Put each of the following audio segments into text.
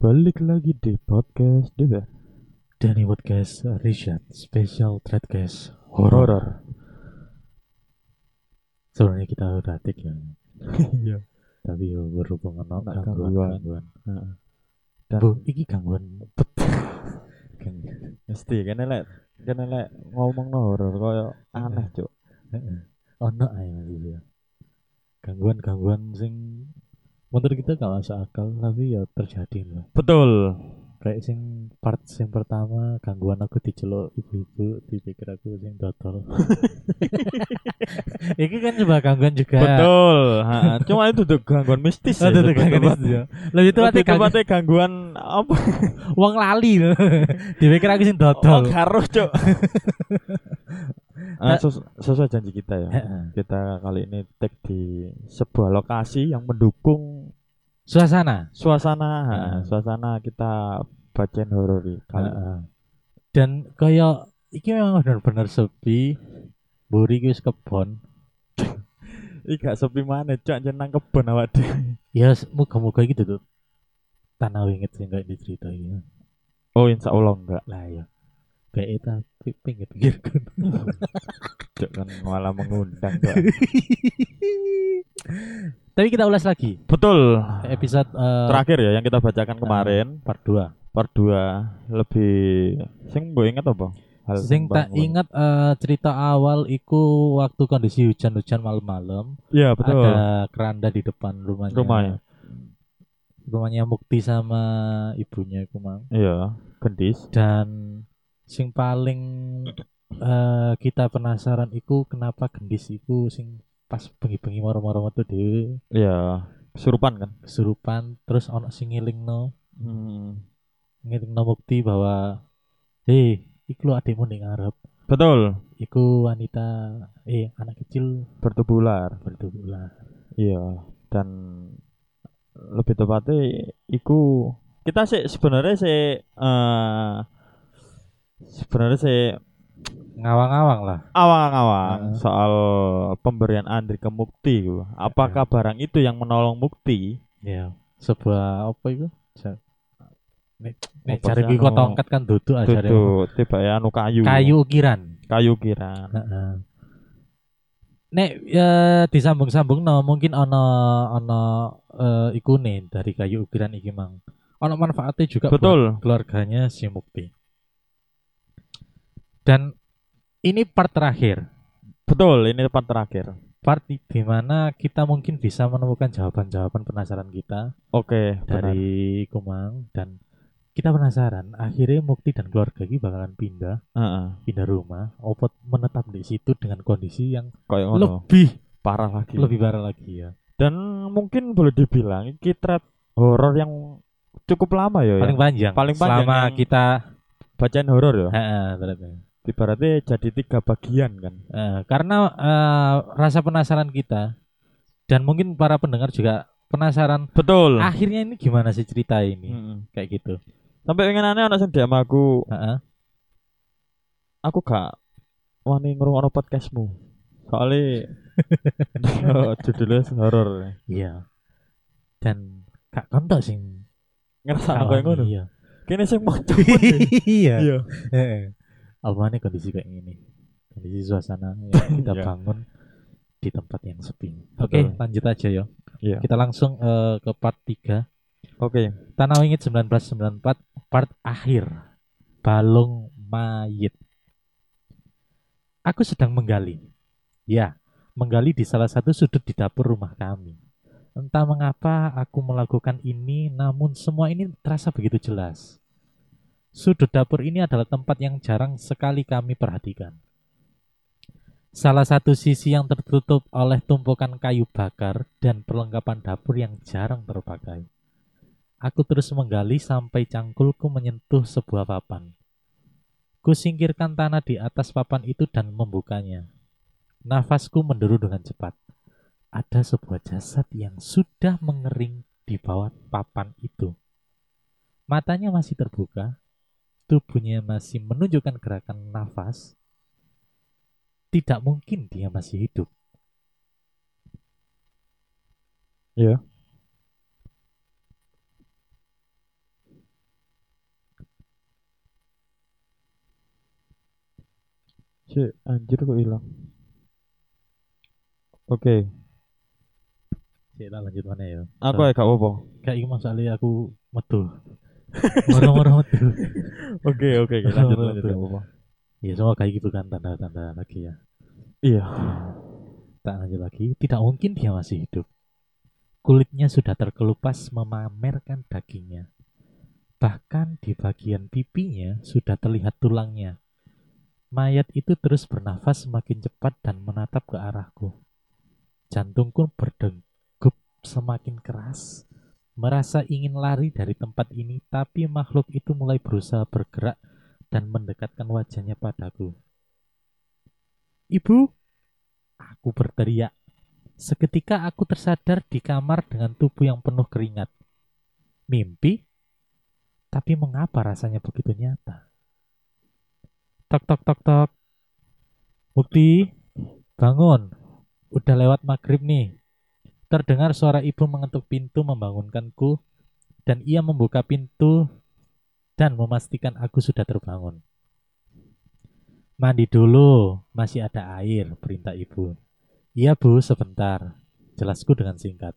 Balik lagi di podcast juga Danny Podcast Richard Special Threadcast Horror horor. Sebenarnya kita udah tik ya Iya. Tapi yo berhubungan no Nak gangguan gangguan. Dan Bu, iki gangguan Gang- mesti kan lek kan lek ngomong no horor koyo aneh, Cuk. Heeh. Ono ae ya Gangguan-gangguan sing Menurut kita gak masuk akal Tapi ya terjadi loh Betul. Kayak sing part sing pertama Gangguan aku diceluk ibu-ibu Dipikir aku sing dodol Iki kan coba gangguan juga Betul. Heeh. Cuma itu tuh gangguan mistis. Oh, ya, itu gangguan sebetulnya. ya. Lebih itu Lebih tepatnya gangguan apa? wong lali. Dipikir aku sing Oh, dodol. harus, Cuk. Ah, ses- sesuai janji kita ya. Kita kali ini take di sebuah lokasi yang mendukung Suasana. suasana, Heeh. suasana kita bacain horor ini kali. Heeh. Dan kaya iki memang benar-benar sepi. Buri iki wis kebon. Ih gak sepi mana, cok jenang kebun awak dhewe. Ya muga-muga iki tuh tanah wingit sing kayak diceritain. Oh, insya Allah enggak. Lah ya. Kayak tapi pinggir-pinggir kan. Cok kan malah mengundang. Tapi kita ulas lagi Betul. episode eh, Terakhir ya yang kita bacakan kemarin, part 2. part 2 lebih sing mbok inget apa? Hal Sing tak ingat eh, cerita awal iku waktu kondisi hujan-hujan malam-malam Iya, betul. ada keranda di depan rumahnya. Rumahnya. Rumahnya Mukti sama ibunya iku mang. Iya, gendis. Dan sing paling eh, kita penasaran iku kenapa gendis iku sing pas bengi-bengi moro-moro metu dhewe Iya, kesurupan kan? kesurupan terus ono sing ngilingno Hmm. ngilingno Mukti bahwa hei iku adikmu ning ngarep Betul, iku wanita eh anak kecil bertubuh ular. bertubuh ular Iya, dan lebih tepatnya iku kita sih sebenarnya sih eh sebenarnya sih ngawang-ngawang lah awang-awang Heeh. soal pemberian Andri ke Mukti. Apakah barang itu yang menolong Mukti? ya sebuah apa itu nek cari sih, kok tongkat kan duduk aja Tuh, tiba ya anu kayu. kayu ukiran Kayu kira. Heeh. nek ya disambung-sambung no mungkin ono ono eh, ikune dari kayu ukiran iki mang ono manfaatnya juga buat Betul. keluarganya si Mukti dan ini part terakhir Betul, ini part terakhir. part di di mana kita mungkin bisa menemukan jawaban-jawaban penasaran kita Oke, benar. dari Kumang dan kita penasaran akhirnya Mukti dan keluarga ini bakalan pindah Heeh. pindah rumah opot menetap di situ dengan kondisi yang Kayak lebih Parah lagi. lebih parah lagi ya Dan mungkin boleh dibilang ini thread horor yang cukup lama ya. paling ya. panjang Paling panjang selama kita Bacain horor ya. Heeh. Ibaratnya jadi tiga bagian kan. Eh, karena eh, rasa penasaran kita dan mungkin para pendengar juga penasaran Betul. akhirnya ini gimana sih cerita ini Mm-mm. kayak gitu Sampai pengen aneh anak sing DM aku, Heeh. aku gak wani ngrungokno podcastmu. Soalnya judulnya horor. iya dan kak kontok sing Ngerasa aku yang ngono. iya Kene sing mau iya Iya. Apa nih kondisi kayak gini? Kondisi suasana yang kita Iya. bangun di tempat yang sepi. Oke Betul. lanjut aja ya Iya. kita langsung eh, ke part 3 Oke. Tanah Wingit 1994 part akhir. Balung Mayit. Aku sedang menggali. Ya, menggali di salah satu sudut di dapur rumah kami. Entah mengapa aku melakukan ini namun semua ini terasa begitu jelas Sudut dapur ini adalah tempat yang jarang sekali kami perhatikan Salah satu sisi yang tertutup oleh tumpukan kayu bakar dan perlengkapan dapur yang jarang terpakai Aku terus menggali sampai cangkulku menyentuh sebuah papan. Kusingkirkan tanah di atas papan itu dan membukanya. Nafasku menderu dengan cepat. Ada sebuah jasad yang sudah mengering di bawah papan itu. Matanya masih terbuka, tubuhnya masih menunjukkan gerakan nafas, tidak mungkin dia masih hidup. Ya. Yeah. Cik, anjir kok hilang. Oke. Okay. Cik, lanjut mana ya. Aku ya gak apa-apa. Kayak gimana soalnya aku metu. Metu. Oke, oke, oke, lanjut lanjut. Ya semua kayak gitu kan tanda-tanda lagi ya. Iya. Tak lanjut lagi, tidak mungkin dia masih hidup. Kulitnya sudah terkelupas memamerkan dagingnya. Bahkan di bagian pipinya sudah terlihat tulangnya. Mayat itu terus bernafas semakin cepat dan menatap ke arahku. Jantungku berdegup semakin keras. Merasa ingin lari dari tempat ini, tapi makhluk itu mulai berusaha bergerak dan mendekatkan wajahnya padaku. Ibu, aku berteriak. Seketika aku tersadar di kamar dengan tubuh yang penuh keringat. Mimpi? Tapi mengapa rasanya begitu nyata? Tok tok tok tok. Bukti, bangun. Udah lewat maghrib nih. Terdengar suara ibu mengetuk pintu membangunkanku dan ia membuka pintu dan memastikan aku sudah terbangun. Mandi dulu, masih ada air, perintah ibu. Iya bu, sebentar. Jelasku dengan singkat.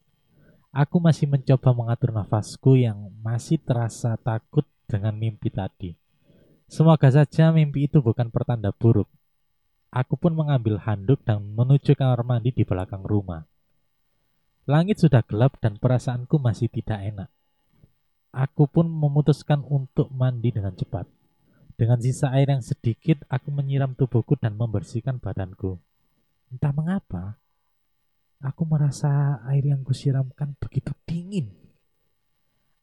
Aku masih mencoba mengatur nafasku yang masih terasa takut dengan mimpi tadi. Semoga saja mimpi itu bukan pertanda buruk. Aku pun mengambil handuk dan menuju kamar mandi di belakang rumah. Langit sudah gelap dan perasaanku masih tidak enak. Aku pun memutuskan untuk mandi dengan cepat. Dengan sisa air yang sedikit, aku menyiram tubuhku dan membersihkan badanku. Entah mengapa, aku merasa air yang kusiramkan begitu dingin.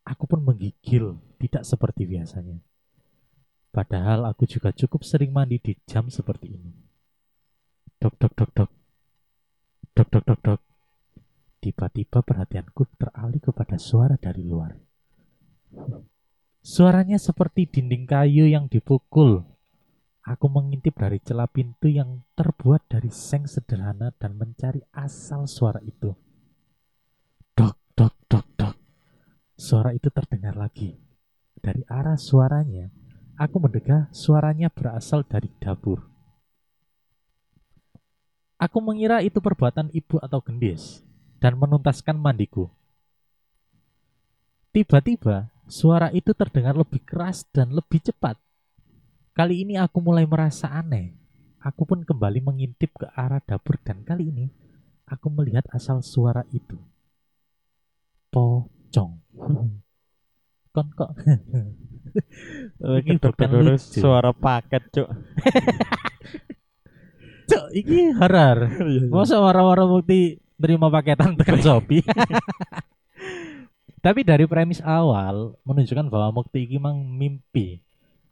Aku pun menggigil, tidak seperti biasanya. Padahal aku juga cukup sering mandi di jam seperti ini. Dok, dok, dok, dok. Dok, dok, dok, dok. Tiba-tiba perhatianku teralih kepada suara dari luar. Suaranya seperti dinding kayu yang dipukul. Aku mengintip dari celah pintu yang terbuat dari seng sederhana dan mencari asal suara itu. Dok, dok, dok, dok. Suara itu terdengar lagi. Dari arah suaranya, aku mendengar suaranya berasal dari dapur. Aku mengira itu perbuatan ibu atau gendis dan menuntaskan mandiku. Tiba-tiba, suara itu terdengar lebih keras dan lebih cepat. Kali ini aku mulai merasa aneh. Aku pun kembali mengintip ke arah dapur dan kali ini aku melihat asal suara itu. Pocong. Kon kok Ini bukan lucu. suara paket, Cuk. Cok, ini horor. Masa wara-wara bukti terima paketan tekan Shopee. Tapi dari premis awal menunjukkan bahwa Mukti iki mang mimpi.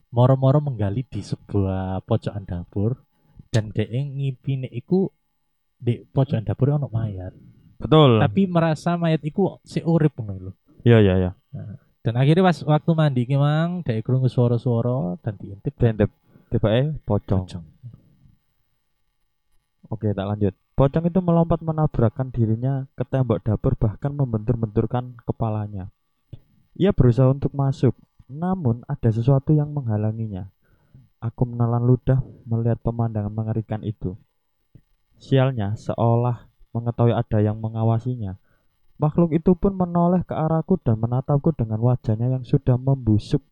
Moro-moro menggali di sebuah pojokan dapur dan dhek ngimpi nek iku di pojokan dapur ono mayat. Betul. Tapi merasa mayat iku si urip ngono lho. Iya, iya, iya. Dan akhirnya pas waktu mandi ki mang dhek krungu suara-suara dan diintip Dendep. Tiba eh pocong. pocong. Oke, tak lanjut. Pocong itu melompat menabrakkan dirinya ke tembok dapur bahkan membentur-benturkan kepalanya. Ia berusaha untuk masuk, namun ada sesuatu yang menghalanginya. Aku menelan ludah melihat pemandangan mengerikan itu. Sialnya seolah mengetahui ada yang mengawasinya. Makhluk itu pun menoleh ke arahku dan menatapku dengan wajahnya yang sudah membusuk.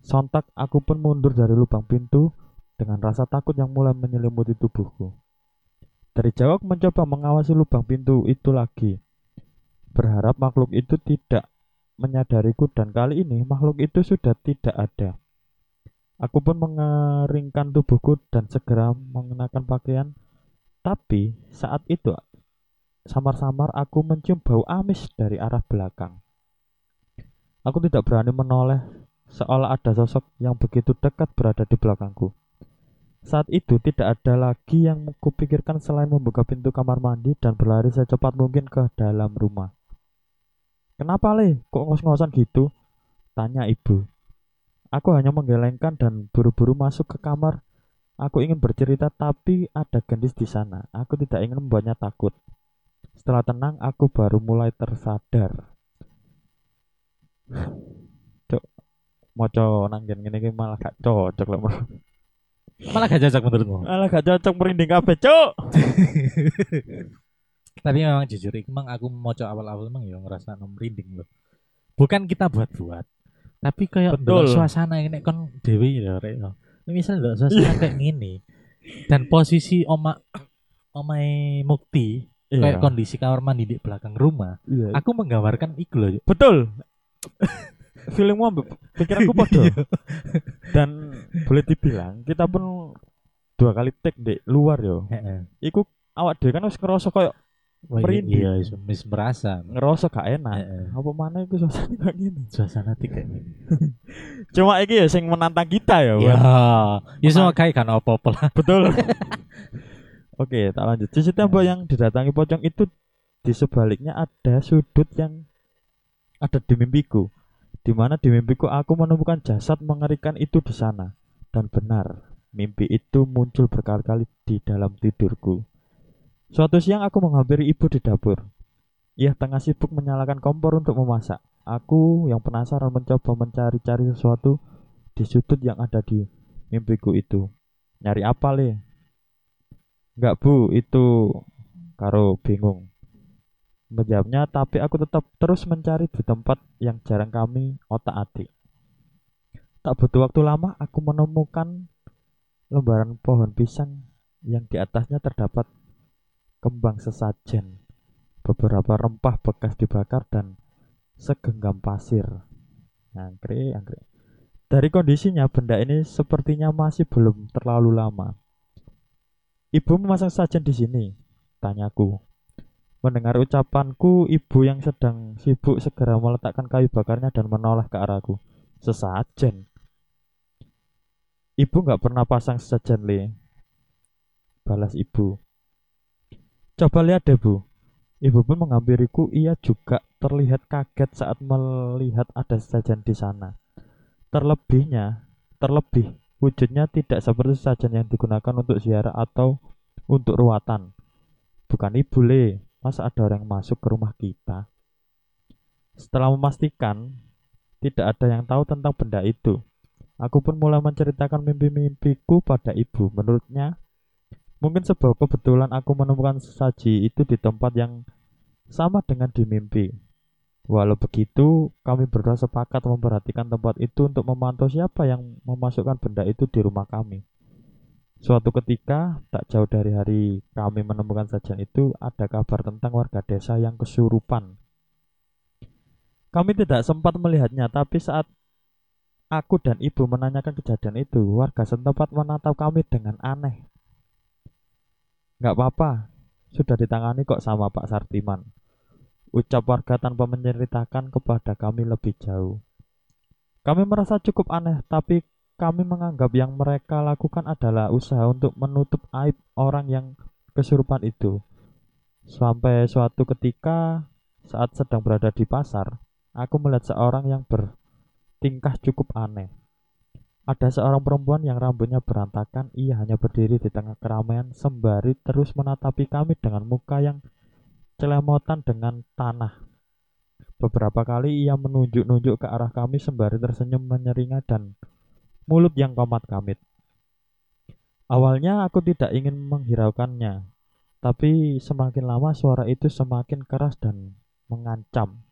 Sontak aku pun mundur dari lubang pintu dengan rasa takut yang mulai menyelimuti tubuhku. Dari jauh mencoba mengawasi lubang pintu itu lagi. Berharap makhluk itu tidak menyadariku dan kali ini makhluk itu sudah tidak ada. Aku pun mengeringkan tubuhku dan segera mengenakan pakaian. Tapi saat itu samar-samar aku mencium bau amis dari arah belakang. Aku tidak berani menoleh seolah ada sosok yang begitu dekat berada di belakangku. Saat itu tidak ada lagi yang kupikirkan selain membuka pintu kamar mandi dan berlari secepat mungkin ke dalam rumah. Kenapa le? Kok ngos-ngosan gitu? Tanya ibu. Aku hanya menggelengkan dan buru-buru masuk ke kamar. Aku ingin bercerita tapi ada gendis di sana. Aku tidak ingin membuatnya takut. Setelah tenang, aku baru mulai tersadar. Cok, mau nanggen gini malah gak cocok lah. Malah gak cocok menurutmu. Alah gak cocok merinding kabeh, Cuk. Tapi memang jujur, iku memang aku mau awal-awal emang ya ngerasa merinding loh. Bukan kita buat-buat, tapi kayak Betul. suasana ini kon dewi ya rek. ya. Ini misal ndelok suasana kayak gini dan posisi oma omai Mukti kayak kondisi kamar mandi di belakang rumah, Iya. aku menggambarkan loh. Betul. Feelingmu ambek pikiranku podo. Dan boleh dibilang kita pun dua kali take di luar yo. Heeh. Iku awak dhewe kan wis ngerasa koyo iya, Merinding. Iya, iya, mis merasa. ngerasa gak enak. Apa mana iku suasana kayak gini. Suasana kayak gini. Cuma iki ya sing menantang kita ya. Ya, ya semua kayak kan apa-apa lah. Betul. Oke, tak lanjut. Sisi tembok yang didatangi pocong itu di sebaliknya ada sudut yang ada di mimpiku. Di mana di mimpiku aku menemukan jasad mengerikan itu di sana. Dan benar, mimpi itu muncul berkali-kali di dalam tidurku. Suatu siang aku menghampiri ibu di dapur. Ia tengah sibuk menyalakan kompor untuk memasak. Aku yang penasaran mencoba mencari-cari sesuatu di sudut yang ada di mimpiku itu. Nyari apa le? Enggak bu, itu karo bingung. Menjawabnya, tapi aku tetap terus mencari di tempat yang jarang kami otak atik. Tak butuh waktu lama, aku menemukan lembaran pohon pisang yang di atasnya terdapat kembang sesajen, beberapa rempah bekas dibakar dan segenggam pasir. Angkrik, angkrik. Dari kondisinya, benda ini sepertinya masih belum terlalu lama. Ibu memasang sajen di sini, tanyaku. Mendengar ucapanku, ibu yang sedang sibuk segera meletakkan kayu bakarnya dan menoleh ke arahku. Sesajen. Ibu nggak pernah pasang sesajen, Le. Balas ibu. Coba lihat deh, Bu. Ibu pun menghampiriku, ia juga terlihat kaget saat melihat ada sesajen di sana. Terlebihnya, terlebih wujudnya tidak seperti sajian yang digunakan untuk ziarah atau untuk ruatan. Bukan ibu le, masa ada orang masuk ke rumah kita? Setelah memastikan tidak ada yang tahu tentang benda itu, aku pun mulai menceritakan mimpi-mimpiku pada ibu. Menurutnya, mungkin sebuah kebetulan aku menemukan sesaji itu di tempat yang sama dengan di mimpi. Walau begitu, kami berdua sepakat memperhatikan tempat itu untuk memantau siapa yang memasukkan benda itu di rumah kami. Suatu ketika, tak jauh dari hari kami menemukan sajian itu, ada kabar tentang warga desa yang kesurupan. Kami tidak sempat melihatnya, tapi saat aku dan ibu menanyakan kejadian itu, warga setempat menatap kami dengan aneh. Nggak apa-apa, sudah ditangani kok sama Pak Sartiman. Ucap warga tanpa menceritakan kepada kami lebih jauh. Kami merasa cukup aneh, tapi kami menganggap yang mereka lakukan adalah usaha untuk menutup aib orang yang kesurupan itu. Sampai suatu ketika, saat sedang berada di pasar, aku melihat seorang yang bertingkah cukup aneh. Ada seorang perempuan yang rambutnya berantakan, ia hanya berdiri di tengah keramaian sembari terus menatapi kami dengan muka yang celemotan dengan tanah. Beberapa kali ia menunjuk-nunjuk ke arah kami sembari tersenyum menyeringai dan mulut yang komat kamit. Awalnya aku tidak ingin menghiraukannya, tapi semakin lama suara itu semakin keras dan mengancam.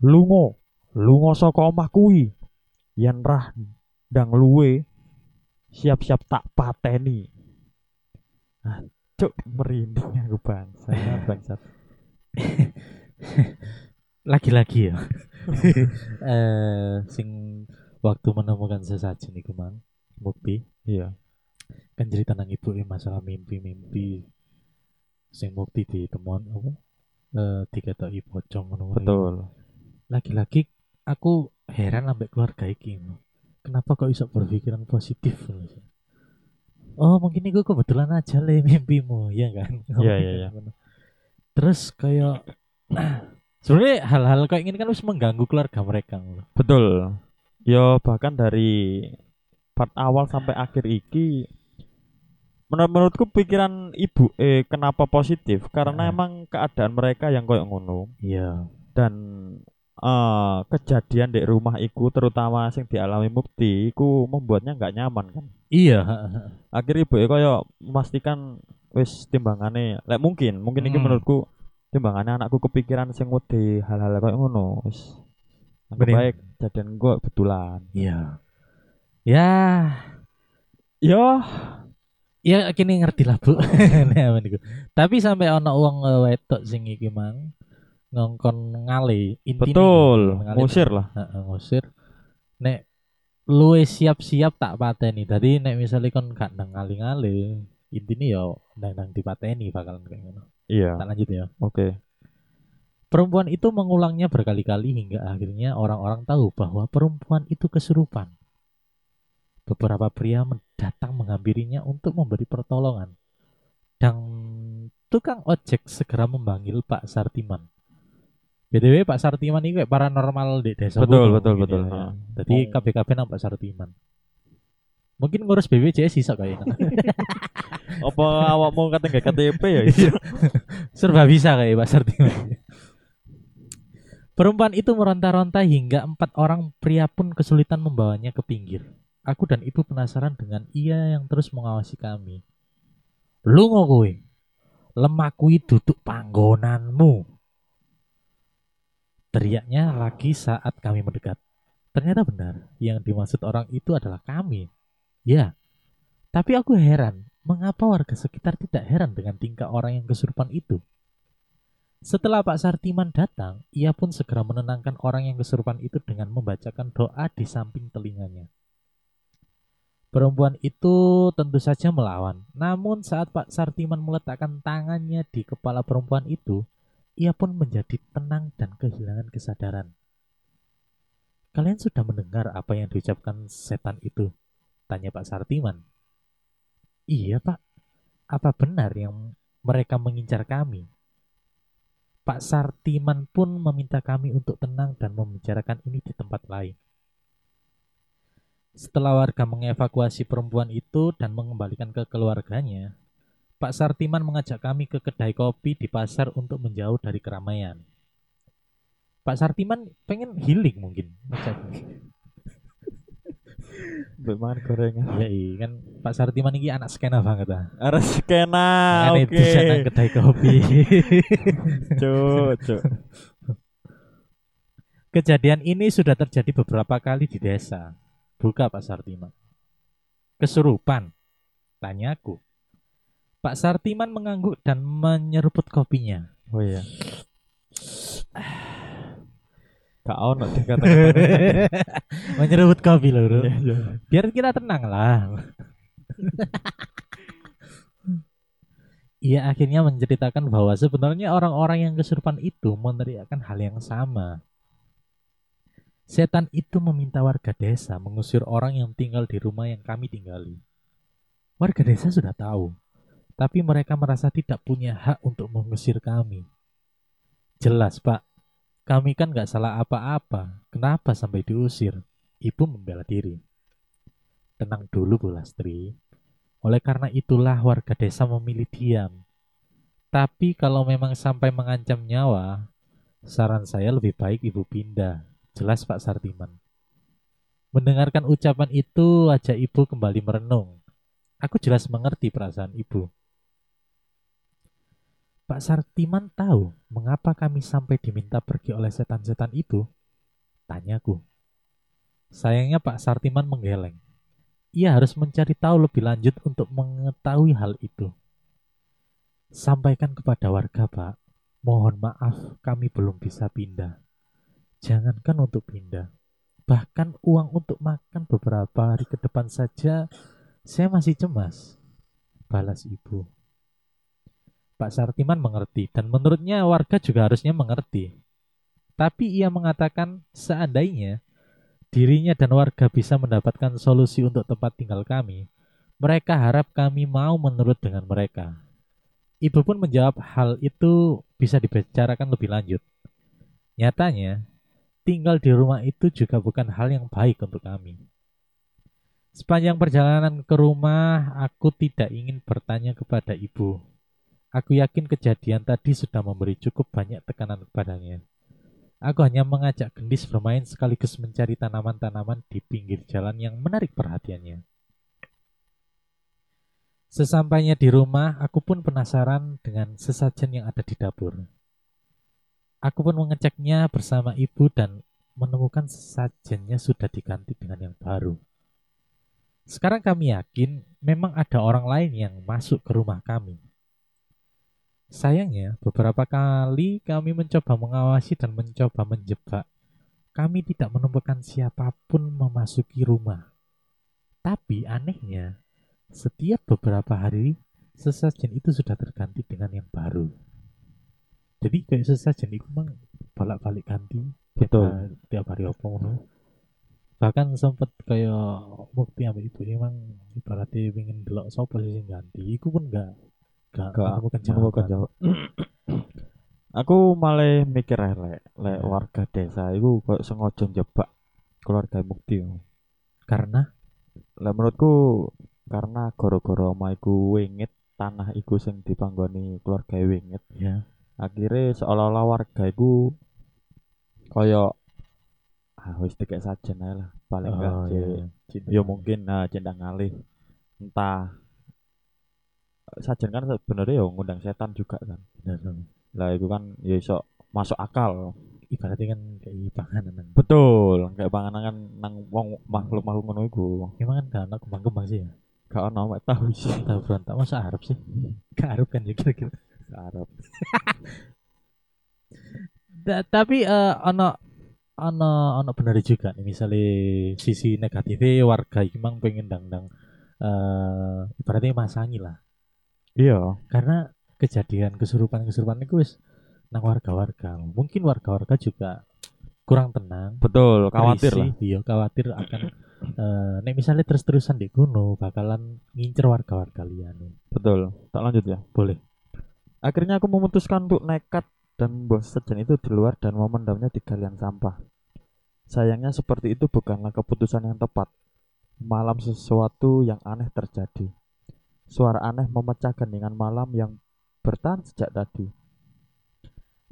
Lungo, lungo saka omah kuwi. Yen rah ndang luwe siap-siap tak pateni. Ah, cuk merinding aku bangsa, bangsat. Lagi-lagi ya. eh sing waktu menemukan sesajen iku mang bukti Iya. kan cerita nang ibu ini masalah mimpi-mimpi sing bukti di temuan apa eh diketahui pocong ngono kuwi. Betul. lagi-lagi aku heran ambek keluarga iki kenapa kok bisa berpikiran positif oh mungkin itu kebetulan aja le mimpimu ya kan Iya, iya, iya. terus kayak sebenarnya hal-hal kayak gini kan harus mengganggu keluarga mereka. Betul. Yo bahkan dari part awal sampai akhir iki menur- menurutku pikiran ibu eh kenapa positif karena Nah. emang keadaan mereka yang koyo ngono iya dan eh, kejadian di rumah iku terutama sing dialami Mukti iku membuatnya nggak nyaman kan. Iya, Akhirnya ibu kaya memastikan wis timbangane lek mungkin, mungkin iki Hmm. menurutku timbangane anakku kepikiran sing wedi hal-hal kayak ngono. Wis baik jadian gua betulan. iya. Ya, Yo, ya kini ngerti lah bu. Tapi sampai ono uang wedok sing iki mang ngongkon ngale intine betul, ngusir lah. Heeh, ngusir. Nek luwe siap-siap tak pateni. Tadi nek misalnya kon gak nang ngali-ngali, intine yo nang nang dipateni bakalan kayak ngono. Iya, Tak lanjut ya. oke. Perempuan itu mengulangnya berkali-kali hingga akhirnya orang-orang tahu bahwa perempuan itu kesurupan. Beberapa pria datang menghampirinya untuk memberi pertolongan. Dan tukang ojek segera memanggil Pak Sartiman. BTW Pak Sartiman ini kayak paranormal di desa Betul, Bungo betul, mungkin betul. ya. Jadi Oh. KBKB nang Pak Sartiman. Mungkin ngurus BPJS sisa kayaknya. Apa awakmu kate nggak KTP ya? Serba bisa kayak Pak Sartiman. Perempuan itu meronta-ronta hingga empat orang pria pun kesulitan membawanya ke pinggir. Aku dan ibu penasaran dengan ia yang terus mengawasi kami. Lu kowe, lemah kui duduk panggonanmu. Teriaknya lagi saat kami mendekat. Ternyata benar, yang dimaksud orang itu adalah kami. Ya, tapi aku heran, mengapa warga sekitar tidak heran dengan tingkah orang yang kesurupan itu? Setelah Pak Sartiman datang, ia pun segera menenangkan orang yang kesurupan itu dengan membacakan doa di samping telinganya. Perempuan itu tentu saja melawan. Namun saat Pak Sartiman meletakkan tangannya di kepala perempuan itu, ia pun menjadi tenang dan kehilangan kesadaran. Kalian sudah mendengar apa yang diucapkan setan itu? Tanya Pak Sartiman. Iya Pak, apa benar yang mereka mengincar kami? Pak Sartiman pun meminta kami untuk tenang dan membicarakan ini di tempat lain. Setelah warga mengevakuasi perempuan itu dan mengembalikan ke keluarganya, Pak Sartiman mengajak kami ke kedai kopi di pasar untuk menjauh dari keramaian. Pak Sartiman pengen healing mungkin. Mbak mangan gorengan. Iya, iya, kan Pak Sartiman ini anak skena banget ah. Ada skena, oke. bisa nang kedai kopi. Cuk, cuk. Kejadian ini sudah terjadi beberapa kali di desa. Buka Pak Sartiman. Kesurupan? Tanyaku. Pak Sartiman mengangguk dan menyeruput kopinya. Oh iya. Gak ono dikata menyeruput kopi loh, bro. Iya, iya. Biar kita tenang lah. Ia akhirnya menceritakan bahwa sebenarnya orang-orang yang kesurupan itu meneriakkan hal yang sama. Setan itu meminta warga desa mengusir orang yang tinggal di rumah yang kami tinggali. Warga desa sudah tahu, tapi mereka merasa tidak punya hak untuk mengusir kami. Jelas, Pak. Kami kan nggak salah apa-apa. Kenapa sampai diusir? Ibu membela diri. Tenang dulu, Bu Lastri. Oleh karena itulah warga desa memilih diam. Tapi kalau memang sampai mengancam nyawa, saran saya lebih baik ibu pindah. Jelas Pak Sartiman. Mendengarkan ucapan itu, wajah ibu kembali merenung. Aku jelas mengerti perasaan ibu. Pak Sartiman tahu mengapa kami sampai diminta pergi oleh setan-setan itu? Tanyaku. Sayangnya Pak Sartiman menggeleng. Ia harus mencari tahu lebih lanjut untuk mengetahui hal itu. Sampaikan kepada warga, Pak. Mohon maaf, kami belum bisa pindah. Jangankan untuk pindah. Bahkan uang untuk makan beberapa hari ke depan saja, saya masih cemas. Balas ibu. Pak Sartiman mengerti dan menurutnya warga juga harusnya mengerti. Tapi ia mengatakan seandainya dirinya dan warga bisa mendapatkan solusi untuk tempat tinggal kami, mereka harap kami mau menurut dengan mereka. Ibu pun menjawab hal itu bisa dibicarakan lebih lanjut. Nyatanya, tinggal di rumah itu juga bukan hal yang baik untuk kami. Sepanjang perjalanan ke rumah, aku tidak ingin bertanya kepada ibu. Aku yakin kejadian tadi sudah memberi cukup banyak tekanan kepadanya. Aku hanya mengajak gendis bermain sekaligus mencari tanaman-tanaman di pinggir jalan yang menarik perhatiannya. Sesampainya di rumah, aku pun penasaran dengan sesajen yang ada di dapur. Aku pun mengeceknya bersama ibu dan menemukan sesajennya sudah diganti dengan yang baru. Sekarang kami yakin memang ada orang lain yang masuk ke rumah kami. Sayangnya, beberapa kali kami mencoba mengawasi dan mencoba menjebak. Kami tidak menemukan siapa pun memasuki rumah. Tapi anehnya, setiap beberapa hari sesajen itu sudah terganti dengan yang baru. Jadi kayak sesajen itu memang balik-balik ganti tiap Betul. hari, tiap hari apa ngono. Bahkan sempet kayak bukti ambil ibu emang ibaratnya ingin delok sopo sih ganti. Iku pun enggak Gak menemukan menemukan jawaban. jawab. Aku malah mikir lek lek Ya. warga desa iku kok sengaja njebak keluarga mukti. Karena Lah menurutku karena gara-gara omahku wingit tanah iku sing dipanggoni keluarga wingit ya akhirnya seolah-olah warga iku kaya ah wis dikek sajen ae lah paling enggak oh, Cek. iya. Cinta. ya mungkin nah cinta ngalih entah sajen kan sebenarnya ya ngundang setan juga kan Bener. lah itu kan ya iso masuk akal Ibaratnya kan kayak panganan. nang. betul kayak panganan kan nang wong makhluk makhluk ngono iku Emang kan gak ada kembang-kembang sih ya. gak ono mek tahu sih Tahu berontak masa Arab sih? Gak Arab kan ya kira-kira. Arab Da- tapi eh ono ono ono bener juga nih misalnya sisi negatifnya warga iki mang pengen dang-dang eh ibaratnya masangi lah iya. Karena kejadian kesurupan-kesurupan itu wis nang warga-warga. Mungkin warga-warga juga kurang tenang. Betul khawatir lah. iya khawatir akan eh nek misalnya terus-terusan di gunung bakalan ngincer warga-warga liane betul. Tak lanjut ya? Boleh. Akhirnya aku memutuskan untuk nekat dan sejen itu di luar dan memendamnya di galian sampah. Sayangnya seperti itu bukanlah keputusan yang tepat. Malam sesuatu yang aneh terjadi suara aneh memecah keningan malam yang bertahan sejak tadi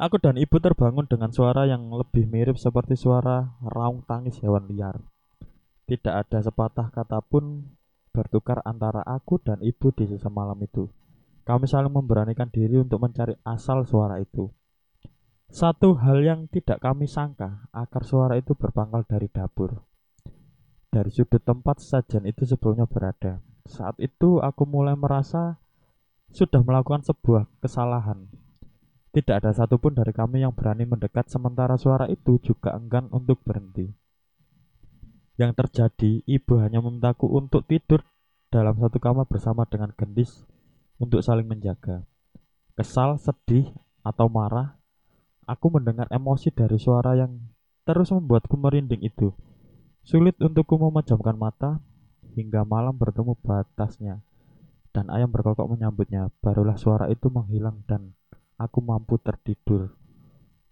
Aku dan ibu terbangun dengan suara yang lebih mirip seperti suara raung tangis hewan liar. Tidak ada sepatah kata pun bertukar antara aku dan ibu di sisa malam itu. Kami saling memberanikan diri untuk mencari asal suara itu. Satu hal yang tidak kami sangka, akar suara itu berpangkal dari dapur. Dari sudut tempat sajian itu sebelumnya berada. Saat itu aku mulai merasa sudah melakukan sebuah kesalahan. Tidak ada satupun dari kami yang berani mendekat sementara suara itu juga enggan untuk berhenti. Yang terjadi, ibu hanya memintaku untuk tidur dalam satu kamar bersama dengan gendis untuk saling menjaga. Kesal, sedih, atau marah, aku mendengar emosi dari suara yang terus membuatku merinding itu. Sulit untukku memejamkan mata hingga malam bertemu batasnya dan ayam berkokok menyambutnya. Barulah suara itu menghilang dan aku mampu tertidur.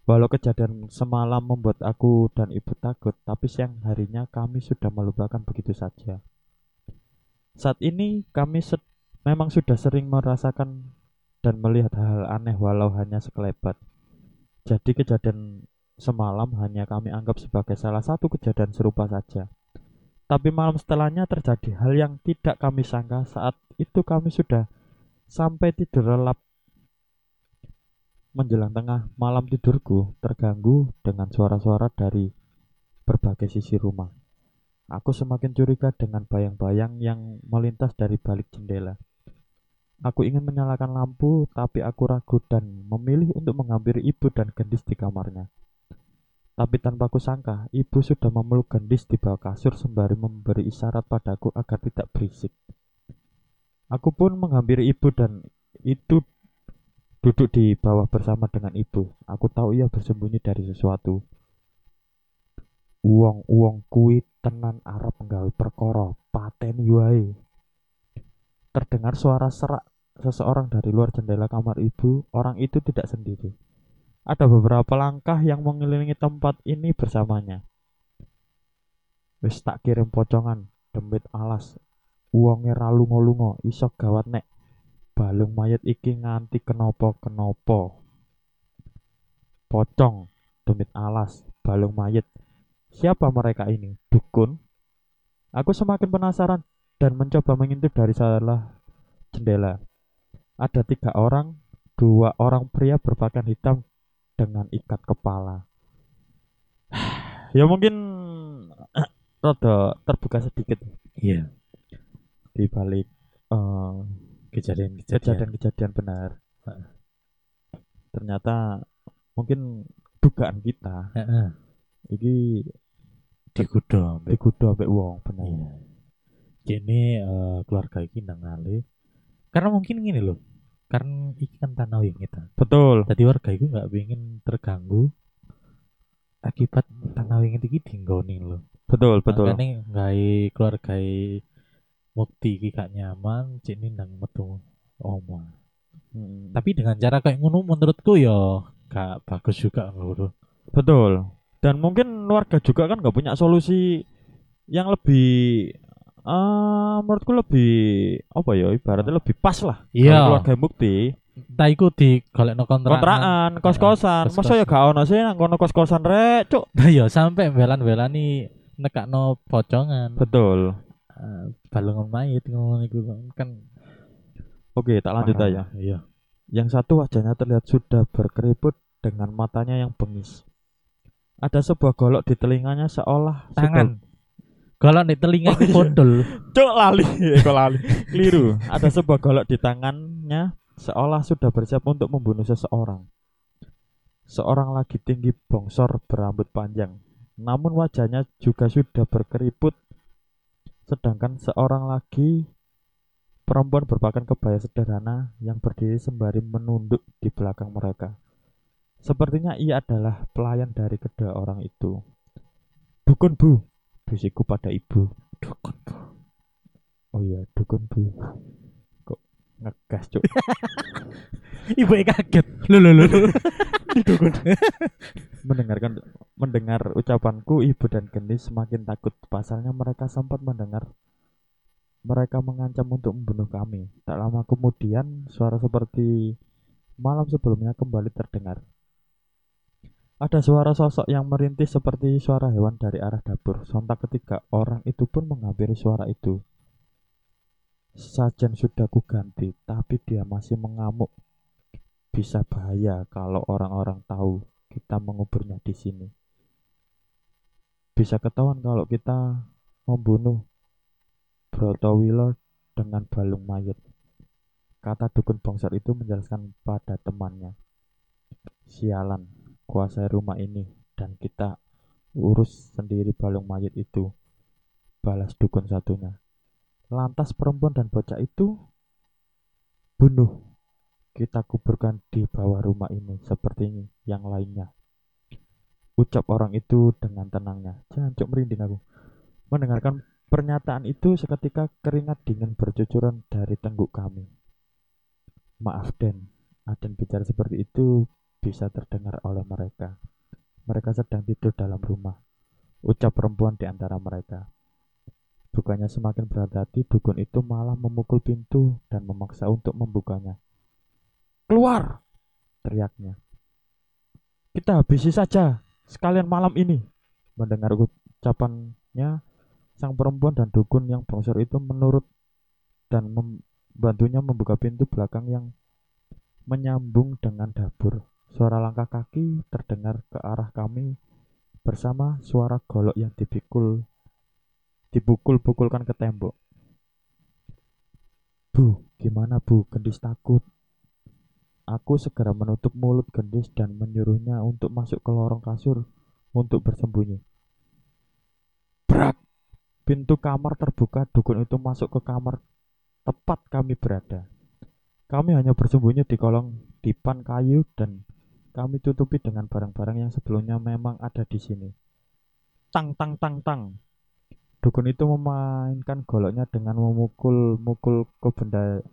Walau kejadian semalam membuat aku dan ibu takut, tapi siang harinya kami sudah melupakan begitu saja. Saat ini kami sed- memang sudah sering merasakan dan melihat hal-hal aneh walau hanya sekelebat. Jadi kejadian semalam hanya kami anggap sebagai salah satu kejadian serupa saja. Tapi malam setelahnya terjadi hal yang tidak kami sangka saat itu kami sudah sampai tidur lelap menjelang tengah malam tidurku terganggu dengan suara-suara dari berbagai sisi rumah. Aku semakin curiga dengan bayang-bayang yang melintas dari balik jendela. Aku ingin menyalakan lampu, tapi aku ragu dan memilih untuk menghampiri ibu dan gendis di kamarnya. Tapi tanpa kusangka, ibu sudah memeluk gendis di bawah kasur sembari memberi isyarat padaku agar tidak berisik. Aku pun menghampiri ibu dan itu duduk di bawah bersama dengan ibu. Aku tahu ia bersembunyi dari sesuatu. Uang-uang kuwi tenan Arab nggawe perkara, pateni wae. Terdengar suara serak seseorang dari luar jendela kamar ibu. Orang itu tidak sendiri. Ada beberapa langkah yang mengelilingi tempat ini bersamanya. Wis tak kirim pocongan, demit alas. Uangnya ralungo-lungo, iso gawat nek balung mayat iki nganti kenopo-kenopo. Pocong, tumit alas, balung mayat. Siapa mereka ini? Dukun? Aku semakin penasaran dan mencoba mengintip dari salah jendela. Ada tiga orang, dua orang pria berpakaian hitam dengan ikat kepala. ya mungkin rada terbuka sedikit Iya. di balik eh, Kejadian-kejadian. kejadian-kejadian benar. Ternyata mungkin dugaan kita Heeh. iki Dikudo. ambek- dikudu ambek wong benar. Iya. Eh, keluarga iki nang ngale. Karena mungkin gini loh. Karena iki kan tanah wing kita. Betul. Tadi warga itu nggak ingin terganggu akibat tanah wing iki dinggoni loh. Betul, betul. Makanya ngai keluarga mukti iki gak nyaman, cik ini nang metu omah. Mm. Tapi dengan cara kayak ngono menurutku ya gak bagus juga lho. Betul. Dan mungkin warga juga kan nggak punya solusi yang lebih eh menurutku lebih apa ya ibaratnya lebih pas lah. Iya. Kalau keluarga bukti Entah iku di golekno kontrakan. kontrakan, kos-kosan. kos-kosan. Masa ya gak ono sih nang kono kos-kosan rek, cuk. Nah ya sampai belan-belani nekakno pocongan. Betul. Eh, balungan mayit ngono iku kan Oke, tak lanjut aja. Iya. Yang satu wajahnya terlihat sudah berkeriput dengan matanya yang bengis. Ada sebuah golok di telinganya seolah sudah- Kalau di telinga Oh, iku iya. Cuk lali, kok lali. Keliru. Ada sebuah golok di tangannya seolah sudah bersiap untuk membunuh seseorang. Seorang lagi tinggi bongsor berambut panjang. Namun wajahnya juga sudah berkeriput. Sedangkan seorang lagi perempuan berpakaian kebaya sederhana yang berdiri sembari menunduk di belakang mereka. Sepertinya ia adalah pelayan dari kedua orang itu. Dukun bu, bisikku pada ibu. Dukun. Oh iya, dukun bu. Kok ngegas cuk? Ibu kaget. Lho lho lho. dukun. Mendengarkan mendengar ucapanku, ibu dan gendis semakin takut. Pasalnya mereka sempat mendengar mereka mengancam untuk membunuh kami. Tak lama kemudian, suara seperti malam sebelumnya kembali terdengar. Ada suara sosok yang merintih seperti suara hewan dari arah dapur. Sontak ketika orang itu pun menghampiri suara itu. Sajen sudah kuganti, tapi dia masih mengamuk. Bisa bahaya kalau orang-orang tahu kita menguburnya di sini. Bisa ketahuan kalau kita membunuh Brotowilo dengan balung mayat. Kata dukun bongsor itu menjelaskan pada temannya. Sialan, kuasai rumah ini dan kita urus sendiri balung mayat itu. Balas dukun satunya. Lantas perempuan dan bocah itu bunuh. Kita kuburkan di bawah rumah ini seperti ini yang lainnya. Ucap orang itu dengan tenangnya. Jancuk merinding aku. Mendengarkan pernyataan itu seketika keringat dingin bercucuran dari tengguk kami. Maaf Den, Aden bicara seperti itu bisa terdengar oleh mereka. Mereka sedang tidur dalam rumah. Ucap perempuan di antara mereka. Bukannya semakin berhati-hati, dukun itu malah memukul pintu dan memaksa untuk membukanya. Keluar! Teriaknya. Kita habisi saja, sekalian malam ini. Mendengar ucapannya, sang perempuan dan dukun yang bongsor itu menurut dan membantunya membuka pintu belakang yang menyambung dengan dapur. Suara langkah kaki terdengar ke arah kami bersama suara golok yang dipikul dipukul-pukulkan ke tembok. Bu, gimana bu? Gendis takut. Aku segera menutup mulut gendis dan menyuruhnya untuk masuk ke lorong kasur untuk bersembunyi. Brak! Pintu kamar terbuka, dukun itu masuk ke kamar tepat kami berada. Kami hanya bersembunyi di kolong dipan kayu dan kami tutupi dengan barang-barang yang sebelumnya memang ada di sini. Tang tang tang tang. Dukun itu memainkan goloknya dengan memukul-mukul ke benda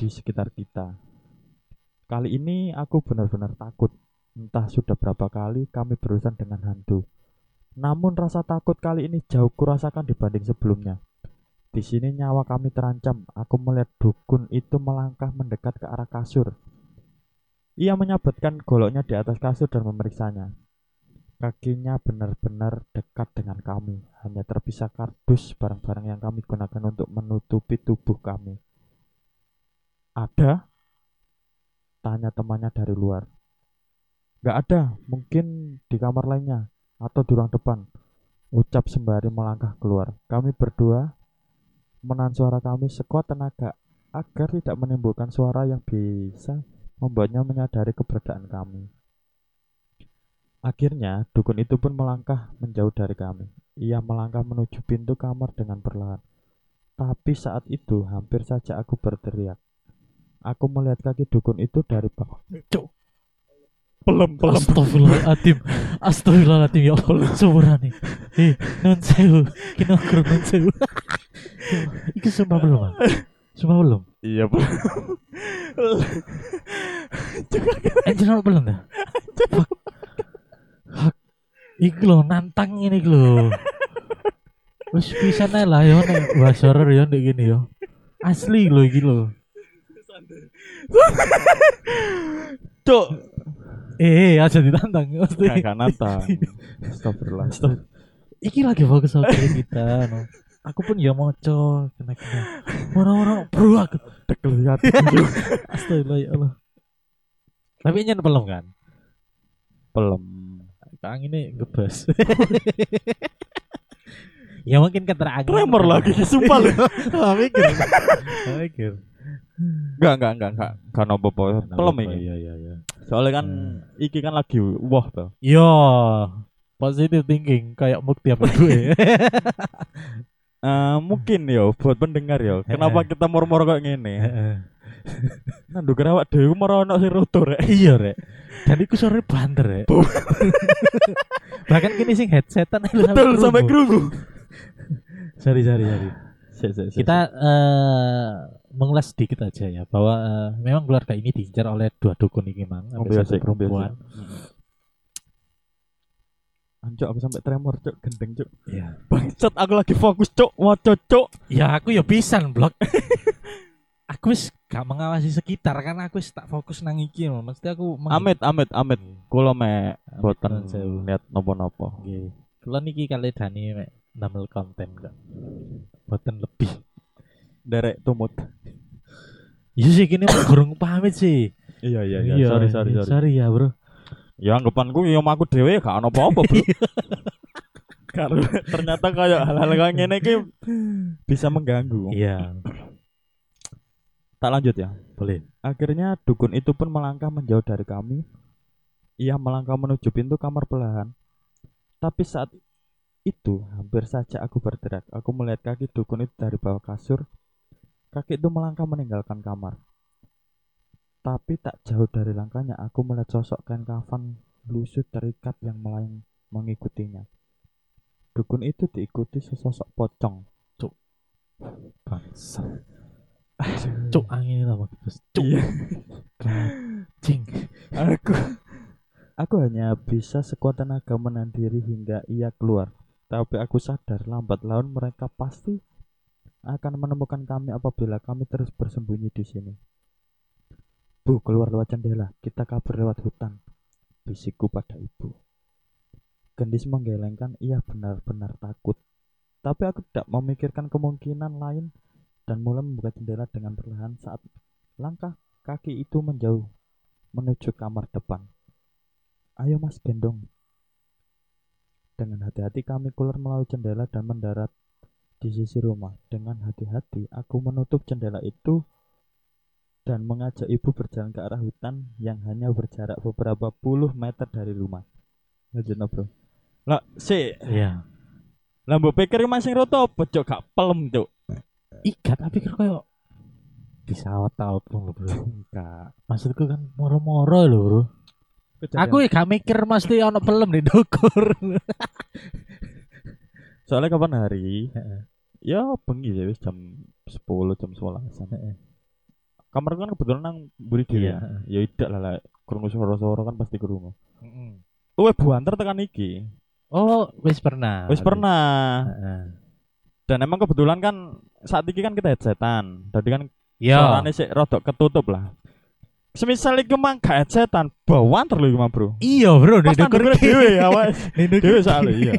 di sekitar kita. Kali ini aku benar-benar takut. Entah sudah berapa kali kami berurusan dengan hantu. Namun rasa takut kali ini jauh kurasakan dibanding sebelumnya. Di sini nyawa kami terancam. Aku melihat dukun itu melangkah mendekat ke arah kasur. Ia menyabetkan goloknya di atas kasur dan memeriksanya. Kakinya benar-benar dekat dengan kami. Hanya terpisah kardus barang-barang yang kami gunakan untuk menutupi tubuh kami. Ada? Tanya temannya dari luar. Gak ada, mungkin di kamar lainnya atau di ruang depan. Ucap sembari melangkah keluar. Kami berdua menahan suara kami sekuat tenaga agar tidak menimbulkan suara yang bisa membuatnya menyadari keberadaan kami. Akhirnya, dukun itu pun melangkah menjauh dari kami. Ia melangkah menuju pintu kamar dengan perlahan. Tapi saat itu hampir saja aku berteriak. Aku melihat kaki dukun itu dari bawah. Cuk. Pelem, Astagfirullahaladzim Astagfirullahaladzim Ya Allah Seburani Eh Nun sewu Kini ukur nun sewu Iki sumpah belum ah? Sumpah belum Iya, pelem. Anjir ono belum dah Iki nantang ini lho Wis bisa nih lah ya nek bahas horor ya nek gini ya Asli lho iki lho Cuk. Eh, eh aja ditantang. Kakak nantang. Astagfirullah. Astag- Iki lagi fokus sama kita no. Aku pun ya moco kena kena. Orang-orang bro aku Dekel hati. Astagfirullah ya Allah. Tapi nyen belum kan? Pelem. Kang ini ngebas. ya mungkin keterangan. Tremor lagi, sumpah lu. Ah, mikir. Mikir. Enggak, enggak, enggak, enggak. Enggak nopo Pelem iki. Iya iya iya. Soalnya kan Hmm. iki kan lagi wah tuh. Yo, positive thinking kayak mukti apa gue. Eh mungkin yo buat pendengar yo. Kenapa kita mor-mor kok ngene? Nah, ndukur awak dhewe moro ono sing roto rek. iya rek. Dan iku sore banter rek. Bahkan kini sing headsetan Betul sampai kerungu. Sorry sorry sorry. Kita eh mengulas sedikit aja ya bahwa eh, memang keluarga ini diincar oleh dua dukun ini mang, Oh, sampai biasa, satu perempuan. Anjok aku sampai tremor cuk, gendeng cuk. Iya. Bangsat aku lagi fokus cuk, waco cuk. Ya aku ya pisan blok. aku wis gak mengawasi sekitar karena aku wis tak fokus nang iki lho. Mesti aku Amit, amit, amit. Kula me Amit boten lihat nopo-nopo. Nggih. Kula niki kali Dani mek ndamel konten kok. Boten lebih. Derek tumut. Iya sih kini mau gorong pamit sih. Iya, iya, iya. Sorry, sorry, iya, sorry. Sorry ya, Bro. Ya anggapanku ya aku dhewe gak ono apa-apa, Bro. Karena ternyata kayak hal-hal kayak ngene iki bisa mengganggu. Iya, Tak lanjut ya. boleh. Akhirnya dukun itu pun melangkah menjauh dari kami. Ia melangkah menuju pintu kamar belahan. Tapi saat itu hampir saja aku berteriak. Aku melihat kaki dukun itu dari bawah kasur. Kaki itu melangkah meninggalkan kamar. Tapi tak jauh dari langkahnya aku melihat sosok kain kafan lusuh terikat yang melayang mengikutinya. Dukun itu diikuti sesosok pocong. Bangsa. Cuk angin itu apa. Cuk. Iya. Cing. Aku aku hanya bisa sekuat tenaga menahan diri hingga ia keluar. Tapi aku sadar lambat laun mereka pasti akan menemukan kami apabila kami terus bersembunyi di sini. Bu, keluar lewat jendela. Kita kabur lewat hutan. Bisikku pada ibu. Gendis menggelengkan ia benar-benar takut. Tapi aku tidak memikirkan kemungkinan lain dan mulai membuka jendela dengan perlahan saat langkah kaki itu menjauh menuju kamar depan. Ayo mas gendong. Dengan hati-hati kami keluar melalui jendela dan mendarat di sisi rumah. Dengan hati-hati aku menutup jendela itu dan mengajak ibu berjalan ke arah hutan yang hanya berjarak beberapa puluh meter dari rumah. Lanjut bro. Lah, si, Iya. lah mbok pikir masing roto apa cok gak pelem cok. Ikat tapi kira kayak pesawat tau pun bro. Enggak. Maksudku kan moro-moro lho bro. Aku ya gak mikir mesti ono pelem di dukur. soalnya kapan hari? Ya bengi ya wis jam 10 jam 11 Kamar kan kebetulan nang mburi dhewe. Iya. Ya idak lah lah krungu suara-suara kan pasti krungu. Luwe buanter tekan iki. Oh, wis pernah. Wis pernah. Heeh. Dan emang kebetulan kan saat ini kan kita headsetan. Jadi kan Ya. suaranya sih rodok ketutup lah. semisal iku mang gak setan, bawan terlalu mah, Bro. Iya, Bro, tanggungnya ngerti. dhewe awak. Dhewe soalnya, iya.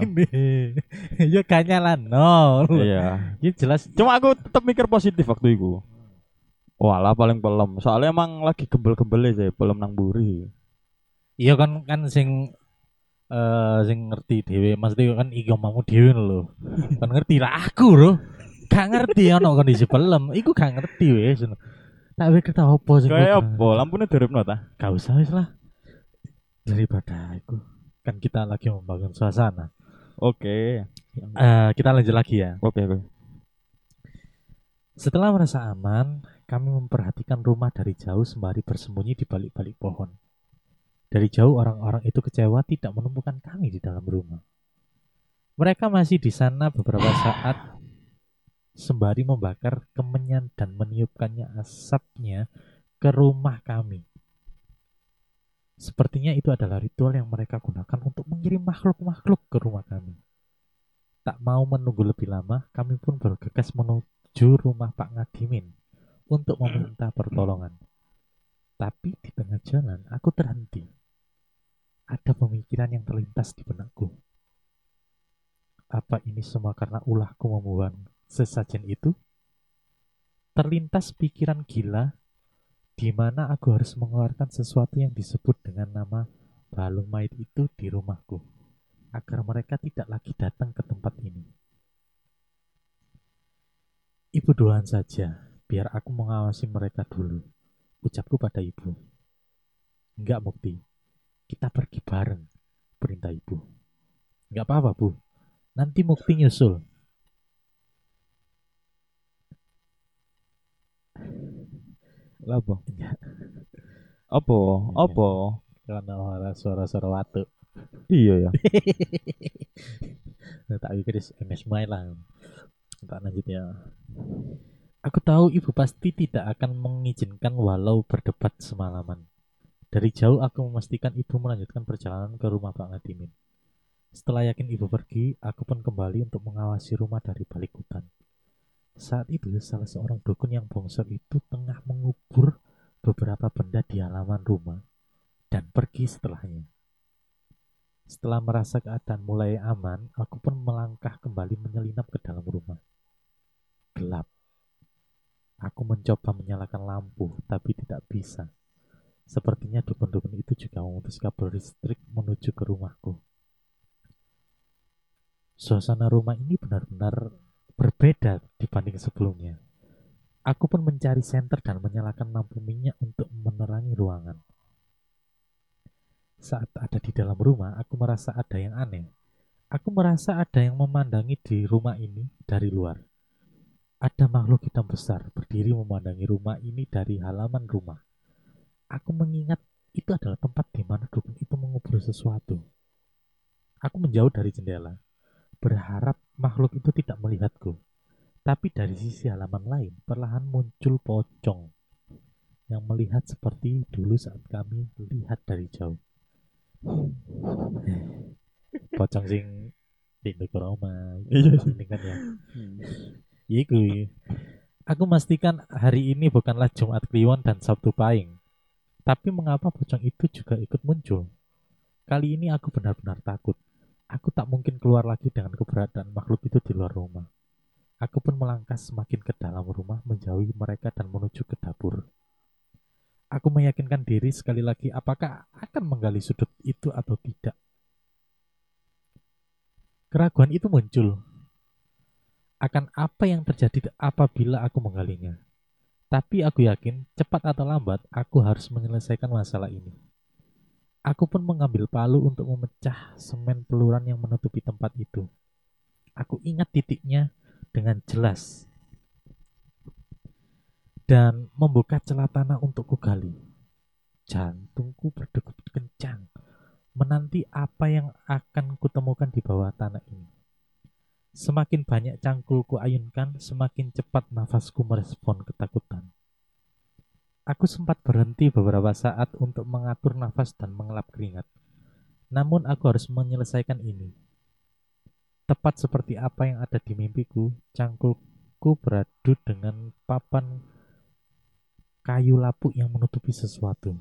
Ya gak nyala nol. Iya. Ya jelas Cuma aku tetap mikir positif waktu itu. Walah paling pelem. Soalnya emang lagi gembel-gembel sih, pelem nang buri. Iya kan kan sing eh sing ngerti dhewe maksudnya kan iku mamu dhewe lho. kan ngerti lah aku bro. Gak ngerti ono kondisi pelem. Iku gak ngerti wis. Tak pikir tak opo sing Kayak kudu. apa? Lampunya direpno ta? Gak usah wis lah. Daripada itu kan kita lagi membangun suasana. Oke. Eh kita lanjut lagi ya. Oke, oke. Setelah merasa aman, kami memperhatikan rumah dari jauh sembari bersembunyi di balik-balik pohon. Dari jauh orang-orang itu kecewa tidak menemukan kami di dalam rumah. Mereka masih di sana beberapa saat sembari membakar kemenyan dan meniupkannya asapnya ke rumah kami. Sepertinya itu adalah ritual yang mereka gunakan untuk mengirim makhluk-makhluk ke rumah kami. Tak mau menunggu lebih lama, kami pun bergegas menuju rumah Pak Ngadimin untuk meminta pertolongan. Tapi di tengah jalan aku terhenti. Ada pemikiran yang terlintas di benakku. Apa ini semua karena ulahku membuang sesajen itu? Terlintas pikiran gila di mana aku harus mengeluarkan sesuatu yang disebut dengan nama balung mayat itu di rumahku agar mereka tidak lagi datang ke tempat ini. Ibu doain saja, biar aku mengawasi mereka dulu. Ucapku pada ibu. Enggak, Mukti. Kita pergi bareng, perintah ibu. Enggak apa-apa, Bu. Nanti Mukti nyusul. Enggak, Apa? Apa? karena ada suara-suara watu. Iya ya. Nah, tak pikir MS main lah. Tak lanjut ya. Aku tahu ibu pasti tidak akan mengizinkan walau berdebat semalaman. Dari jauh aku memastikan ibu melanjutkan perjalanan ke rumah Pak Ngadimin. Setelah yakin ibu pergi, aku pun kembali untuk mengawasi rumah dari balik hutan. Saat itu, salah seorang dukun yang bongsor itu tengah mengubur beberapa benda di halaman rumah dan pergi setelahnya. Setelah merasa keadaan mulai aman, aku pun melangkah kembali menyelinap ke dalam rumah. Gelap. Aku mencoba menyalakan lampu, tapi tidak bisa. Sepertinya dukun-dukun itu juga memutus kabel listrik menuju ke rumahku. Suasana rumah ini benar-benar berbeda dibanding sebelumnya. Aku pun mencari senter dan menyalakan lampu minyak untuk menerangi ruangan. Saat ada di dalam rumah, aku merasa ada yang aneh. Aku merasa ada yang memandangi di rumah ini dari luar. Ada makhluk hitam besar berdiri memandangi rumah ini dari halaman rumah. Aku mengingat itu adalah tempat di mana dukun itu mengubur sesuatu. Aku menjauh dari jendela, berharap makhluk itu tidak melihatku. Tapi dari sisi halaman lain, perlahan muncul pocong yang melihat seperti dulu saat kami lihat dari jauh. pocong sing di Roma ini kan ya Iku. Aku memastikan hari ini bukanlah Jumat Kliwon dan Sabtu Pahing. Tapi mengapa pocong itu juga ikut muncul? Kali ini aku benar-benar takut. Aku tak mungkin keluar lagi dengan keberadaan makhluk itu di luar rumah. Aku pun melangkah semakin ke dalam rumah menjauhi mereka dan menuju ke dapur. Aku meyakinkan diri sekali lagi apakah akan menggali sudut itu atau tidak. Keraguan itu muncul akan apa yang terjadi apabila aku menggalinya. Tapi aku yakin cepat atau lambat aku harus menyelesaikan masalah ini. Aku pun mengambil palu untuk memecah semen peluran yang menutupi tempat itu. Aku ingat titiknya dengan jelas dan membuka celah tanah untuk kugali. Jantungku berdegup kencang menanti apa yang akan kutemukan di bawah tanah ini. Semakin banyak cangkul ku ayunkan, semakin cepat nafasku merespon ketakutan. Aku sempat berhenti beberapa saat untuk mengatur nafas dan mengelap keringat. Namun aku harus menyelesaikan ini. Tepat seperti apa yang ada di mimpiku, cangkulku beradu dengan papan kayu lapuk yang menutupi sesuatu.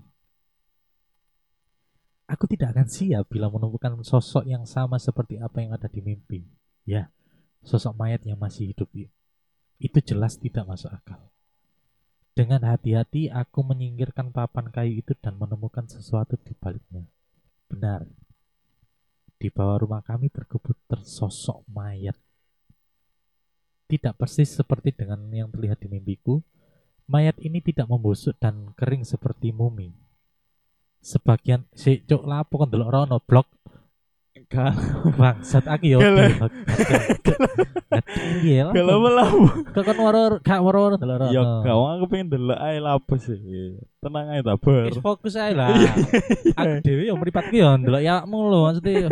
Aku tidak akan siap bila menemukan sosok yang sama seperti apa yang ada di mimpi. Ya, sosok mayat yang masih hidup. Itu jelas tidak masuk akal. Dengan hati-hati aku menyingkirkan papan kayu itu dan menemukan sesuatu di baliknya. Benar. Di bawah rumah kami terkubur tersosok mayat. Tidak persis seperti dengan yang terlihat di mimpiku, mayat ini tidak membusuk dan kering seperti mumi. Sebagian si cuk lapo kan delok rono blok Gak bangsat aku yo. Iya. Kalau melamu. Kok kan waro gak waro delok. Ya kau aku pengen delok ae lapo sih. Tenang ae ta, Bar. Wis fokus ae lah. Aku dhewe yo mripat ki yo ndelok yakmu lho maksudnya.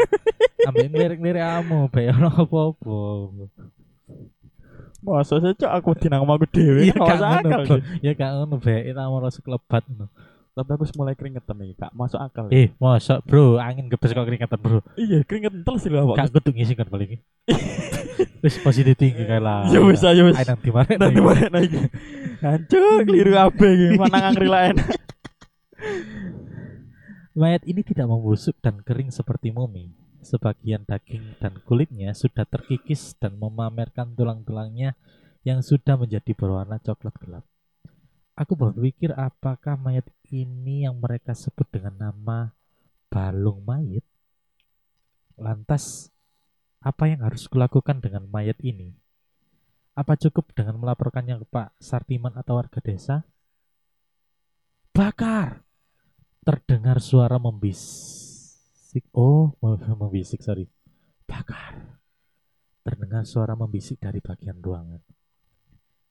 Ambek lirik-lirik kamu, bae ora apa-apa. Masa sih cok aku dinang aku dhewe. Iya gak ngono. Ya gak ngono bae kita mau rasa kelebat ngono. Tapi aku mulai keringetan nih, Kak. Masuk akal. Eh, masa bro, angin gebes kok keringetan bro. Iya, keringetan terus sih awak. Gak kudu ngisi kan paling. Wis positif tinggi kae lah. Ya wis ayo wis. Ayo nang di mana Nanti mana lagi? Hancur, keliru apa iki? Mana ngangri lain? Mayat ini tidak membusuk dan kering seperti mumi. Sebagian daging dan kulitnya sudah terkikis dan memamerkan tulang-tulangnya yang sudah menjadi berwarna coklat gelap. Aku berpikir apakah mayat ini yang mereka sebut dengan nama balung mayat? Lantas, apa yang harus kulakukan dengan mayat ini? Apa cukup dengan melaporkannya ke Pak Sartiman atau warga desa? Bakar! terdengar suara membisik. Oh, membisik, sorry. Bakar. Terdengar suara membisik dari bagian ruangan.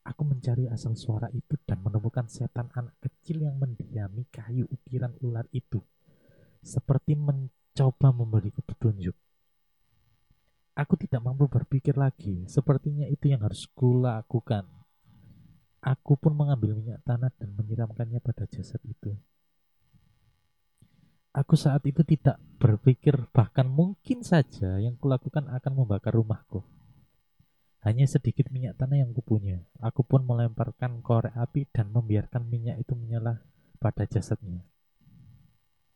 Aku mencari asal suara itu dan menemukan setan anak kecil yang mendiami kayu ukiran ular itu. Seperti mencoba memberiku petunjuk. Aku tidak mampu berpikir lagi. Sepertinya itu yang harus kulakukan. Aku pun mengambil minyak tanah dan menyiramkannya pada jasad itu. Aku saat itu tidak berpikir bahkan mungkin saja yang kulakukan akan membakar rumahku. Hanya sedikit minyak tanah yang kupunya. Aku pun melemparkan korek api dan membiarkan minyak itu menyala pada jasadnya.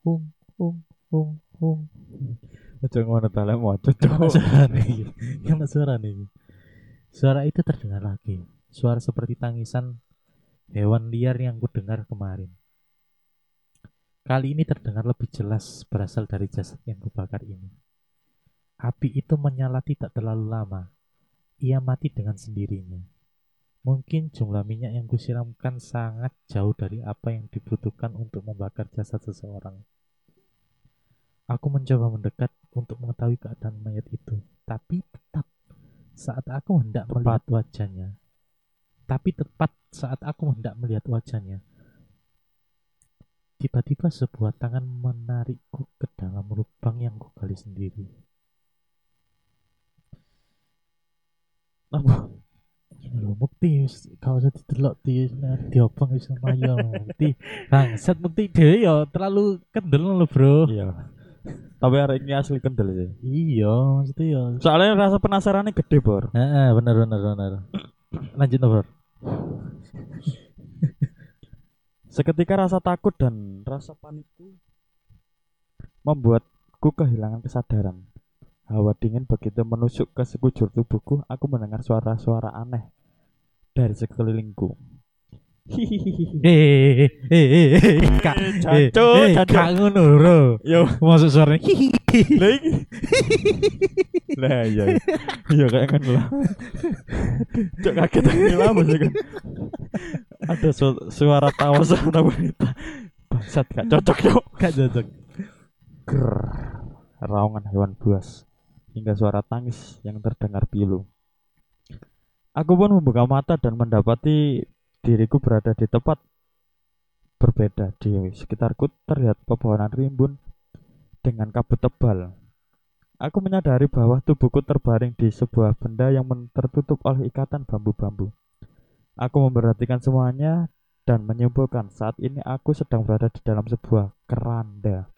Hung, hung, hung, hung. Aja ngono ta lek moco Karena cok. suara nih, karena suara nih. Suara itu terdengar lagi. Suara seperti tangisan hewan liar yang kudengar kemarin. Kali ini terdengar lebih jelas berasal dari jasad yang kubakar ini. Api itu menyala tidak terlalu lama. Ia mati dengan sendirinya. Mungkin jumlah minyak yang kusiramkan sangat jauh dari apa yang dibutuhkan untuk membakar jasad seseorang. Aku mencoba mendekat untuk mengetahui keadaan mayat itu, tapi tetap saat aku hendak Tepat. melihat wajahnya, tapi tepat saat aku hendak melihat wajahnya, tiba-tiba sebuah tangan menarikku ke dalam lubang yang kugali sendiri. Apa? Lho mukti wis usah didelok di diobong wis lumayan mukti. Bangsat mukti dhewe ya terlalu kendel lho, Bro. Iya. Tapi hari ini asli kendel sih. Iya, maksudnya ya. Soalnya rasa penasarannya gede, Bor. Heeh, bener bener bener. Lanjut, Bro. Seketika rasa takut dan rasa panikku membuatku kehilangan kesadaran. Hawa dingin begitu menusuk ke sekujur tubuhku, aku mendengar suara-suara aneh dari sekelilingku. Kak, ngono. Yo, Masuk lah iya. iya. Kayak kan lah. Cok kaget sih kan. Ada su- suara tawa seorang wanita. Bangsat gak cocok yuk. Kak cocok. Raungan hewan buas hingga suara tangis yang terdengar pilu. Aku pun membuka mata dan mendapati diriku berada di tempat berbeda di sekitarku terlihat pepohonan rimbun dengan kabut tebal. Aku menyadari bahwa tubuhku terbaring di sebuah benda yang tertutup oleh ikatan bambu-bambu. Aku memperhatikan semuanya dan menyimpulkan saat ini aku sedang berada di dalam sebuah keranda.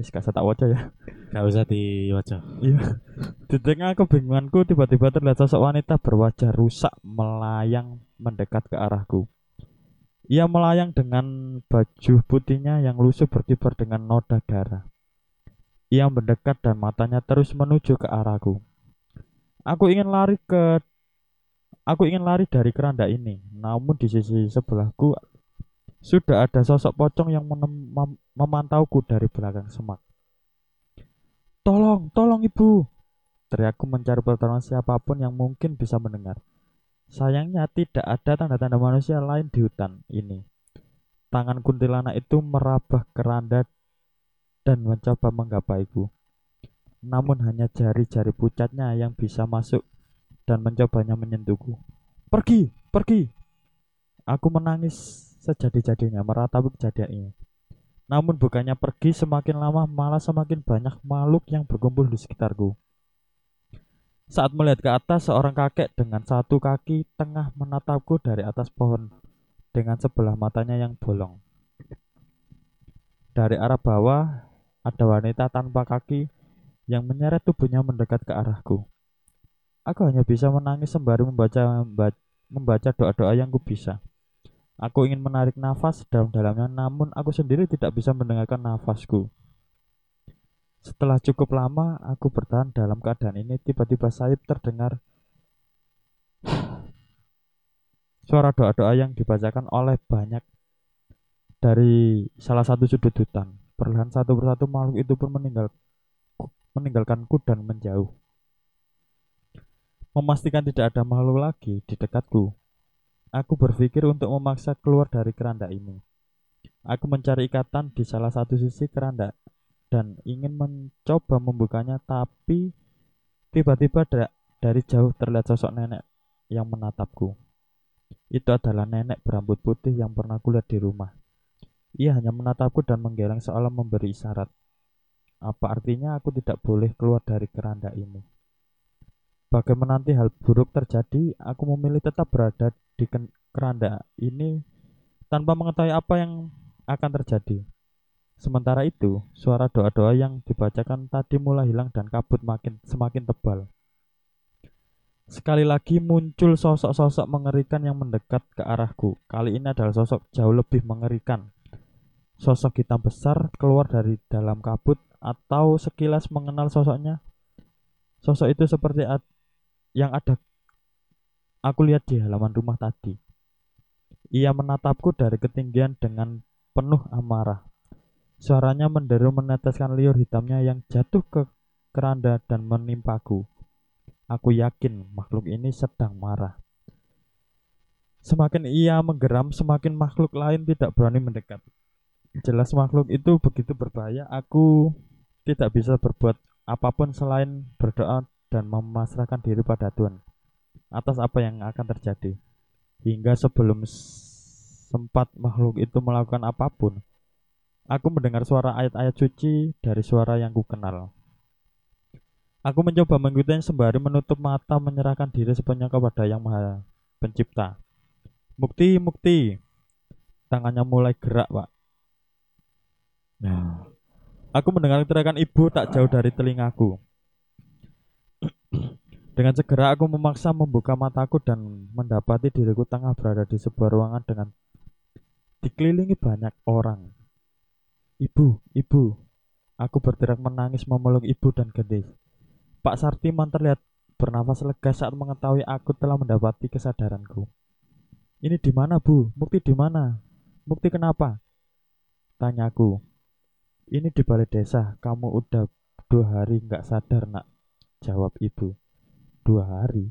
Wis gak tak waca ya. Gak usah diwaca. Iya. Di tengah kebingunganku tiba-tiba terlihat sosok wanita berwajah rusak melayang mendekat ke arahku. Ia melayang dengan baju putihnya yang lusuh berkibar dengan noda darah. Ia mendekat dan matanya terus menuju ke arahku. Aku ingin lari ke Aku ingin lari dari keranda ini, namun di sisi sebelahku sudah ada sosok pocong yang mem- memantauku dari belakang semak. Tolong, tolong ibu! Teriakku mencari pertolongan siapa pun yang mungkin bisa mendengar. Sayangnya tidak ada tanda-tanda manusia lain di hutan ini. Tangan kuntilanak itu merabah keranda dan mencoba menggapaiku. Namun hanya jari-jari pucatnya yang bisa masuk dan mencobanya menyentuhku. Pergi, pergi. Aku menangis sejadi-jadinya meratapi kejadian ini. Namun bukannya pergi semakin lama malah semakin banyak makhluk yang berkumpul di sekitarku. Saat melihat ke atas, seorang kakek dengan satu kaki tengah menatapku dari atas pohon dengan sebelah matanya yang bolong. Dari arah bawah, ada wanita tanpa kaki yang menyeret tubuhnya mendekat ke arahku. Aku hanya bisa menangis sembari membaca doa-doa yang ku bisa. Aku ingin menarik nafas dalam-dalamnya, namun aku sendiri tidak bisa mendengarkan nafasku. Setelah cukup lama aku bertahan dalam keadaan ini, tiba-tiba sayap terdengar suara doa-doa yang dibacakan oleh banyak dari salah satu sudut hutan. Perlahan satu persatu makhluk itu pun meninggal meninggalkanku dan menjauh. Memastikan tidak ada makhluk lagi di dekatku, aku berpikir untuk memaksa keluar dari keranda ini. Aku mencari ikatan di salah satu sisi keranda dan ingin mencoba membukanya, tapi tiba-tiba da- dari jauh terlihat sosok nenek yang menatapku. Itu adalah nenek berambut putih yang pernah kulihat di rumah. Ia hanya menatapku dan menggeleng seolah memberi isyarat. Apa artinya aku tidak boleh keluar dari keranda ini? Bagaimana nanti hal buruk terjadi, aku memilih tetap berada di keranda ini tanpa mengetahui apa yang akan terjadi. Sementara itu, suara doa-doa yang dibacakan tadi mulai hilang dan kabut makin semakin tebal. Sekali lagi muncul sosok-sosok mengerikan yang mendekat ke arahku. Kali ini adalah sosok jauh lebih mengerikan. Sosok hitam besar keluar dari dalam kabut atau sekilas mengenal sosoknya. Sosok itu seperti ad yang ada aku lihat di halaman rumah tadi. Ia menatapku dari ketinggian dengan penuh amarah. Suaranya menderu meneteskan liur hitamnya yang jatuh ke keranda dan menimpaku. Aku yakin makhluk ini sedang marah. Semakin ia menggeram, semakin makhluk lain tidak berani mendekat. Jelas makhluk itu begitu berbahaya, aku tidak bisa berbuat apa pun selain berdoa dan memasrahkan diri pada Tuhan atas apa yang akan terjadi. Hingga sebelum sempat makhluk itu melakukan apa pun, aku mendengar suara ayat-ayat suci dari suara yang kukenal. Aku mencoba mengikutinya sembari menutup mata menyerahkan diri sepenuhnya kepada yang maha pencipta. Mukti, mukti. Tangannya mulai gerak, Pak. Nah, aku mendengar teriakan ibu tak jauh dari telingaku. Dengan segera aku memaksa membuka mataku dan mendapati diriku tengah berada di sebuah ruangan dengan dikelilingi banyak orang. Ibu, ibu. Aku berteriak menangis memeluk ibu dan gadis. Pak Sartiman terlihat bernafas lega saat mengetahui aku telah mendapati kesadaranku. Ini di mana, Bu? Mukti di mana? Mukti kenapa? Tanyaku. Ini di balai desa. Kamu udah dua hari nggak sadar, nak. Jawab ibu. Dua hari?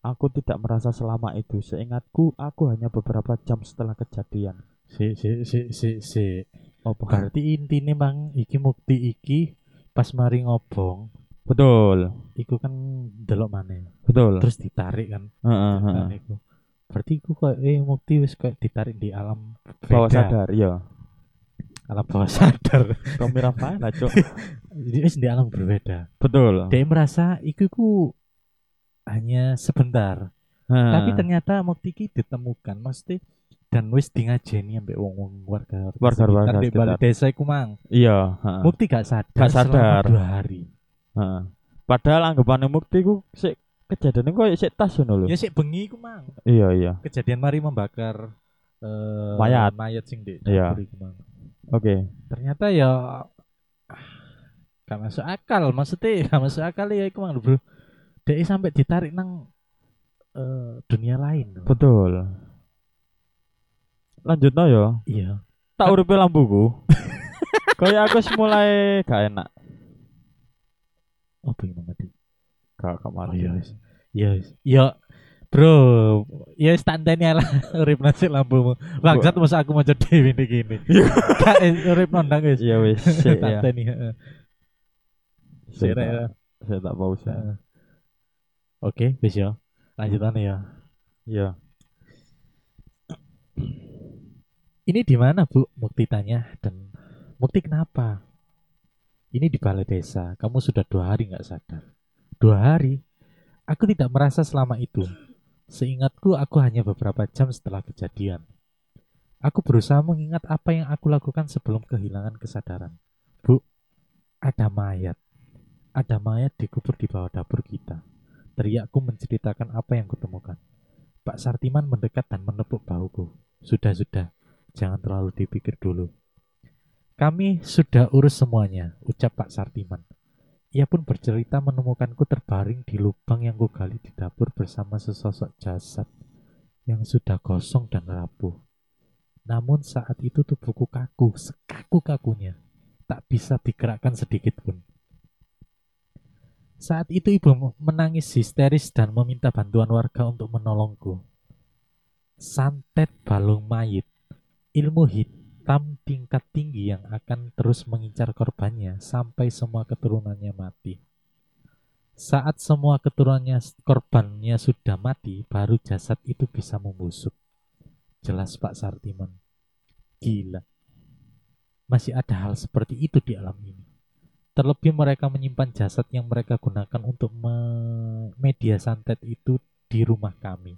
Aku tidak merasa selama itu. Seingatku, aku hanya beberapa jam setelah kejadian. Si si si si si. Oh, Berarti intinya bang iki mukti iki pas mari ngobong Betul, iku kan delok mana betul. terus ditarik kan Heeh, Kan heeh. iku. berarti iku kok eh mukti wis kayak ditarik di alam Bawah beda. sadar, iya. alam bawah sadar Tommy Rafaela, Cuk. Jadi wis di alam berbeda Betul. dia merasa iku iku hanya sebentar Heeh. tapi ternyata mukti iki ditemukan mesti dan wis di ngajeni ambek wong-wong warga Warga-warga sekitar di sekitar. balik desa iku mang iya, heeh. mukti gak sadar Gak sadar. dua hari Heeh. Padahal anggapannya mukti ku sik kejadian kok sik tas ngono lho. ya sik bengi iku mang Iya, iya. kejadian mari membakar eh, Mayat. mayat sing di Iya. Oke. Ternyata ya gak masuk akal, maksudnya gak masuk akal ya iku mang lho, Bro. Dia sampai ditarik nang eh, dunia lain. Betul. Lanjut no ya. Iya. Tak uripe lambuku. Kayak aku mulai gak enak. Oh, pengen mati. Gak gak Oh, iya. Iya, wis. Iya, bro, ya standarnya lah urip nasi lampumu. Bangsat masa aku mau jadi ini gini. Kak eh, urip nondang guys. Iya wis, sik ya. Tanteni, heeh. Saya Sik, tak- ya. saya tak pause ya. Heeh. Oke, wis ya. Ya. Iya. Ini di mana, Bu? Mukti tanya dan Mukti kenapa? Ini di balai desa. Kamu sudah dua hari nggak sadar. Dua hari? Aku tidak merasa selama itu. Seingatku, aku hanya beberapa jam setelah kejadian. Aku berusaha mengingat apa yang aku lakukan sebelum kehilangan kesadaran. Bu, ada mayat. Ada mayat dikubur di bawah dapur kita. Teriakku menceritakan apa yang kutemukan. Pak Sartiman mendekat dan menepuk bahuku. Sudah-sudah, jangan terlalu dipikir dulu. Kami sudah urus semuanya, ucap Pak Sartiman. Ia pun bercerita menemukanku terbaring di lubang yang kugali di dapur bersama sesosok jasad yang sudah kosong dan rapuh. Namun saat itu tubuhku kaku, sekaku-kakunya. Tak bisa digerakkan sedikit pun. Saat itu ibu menangis histeris dan meminta bantuan warga untuk menolongku. Santet balung mayit, ilmu hitam tingkat tinggi yang akan terus mengincar korbannya sampai semua keturunannya mati. Saat semua keturunannya korbannya sudah mati, baru jasad itu bisa membusuk. Jelas Pak Sartiman. Gila. Masih ada hal seperti itu di alam ini. Terlebih mereka menyimpan jasad yang mereka gunakan untuk me- media santet itu di rumah kami.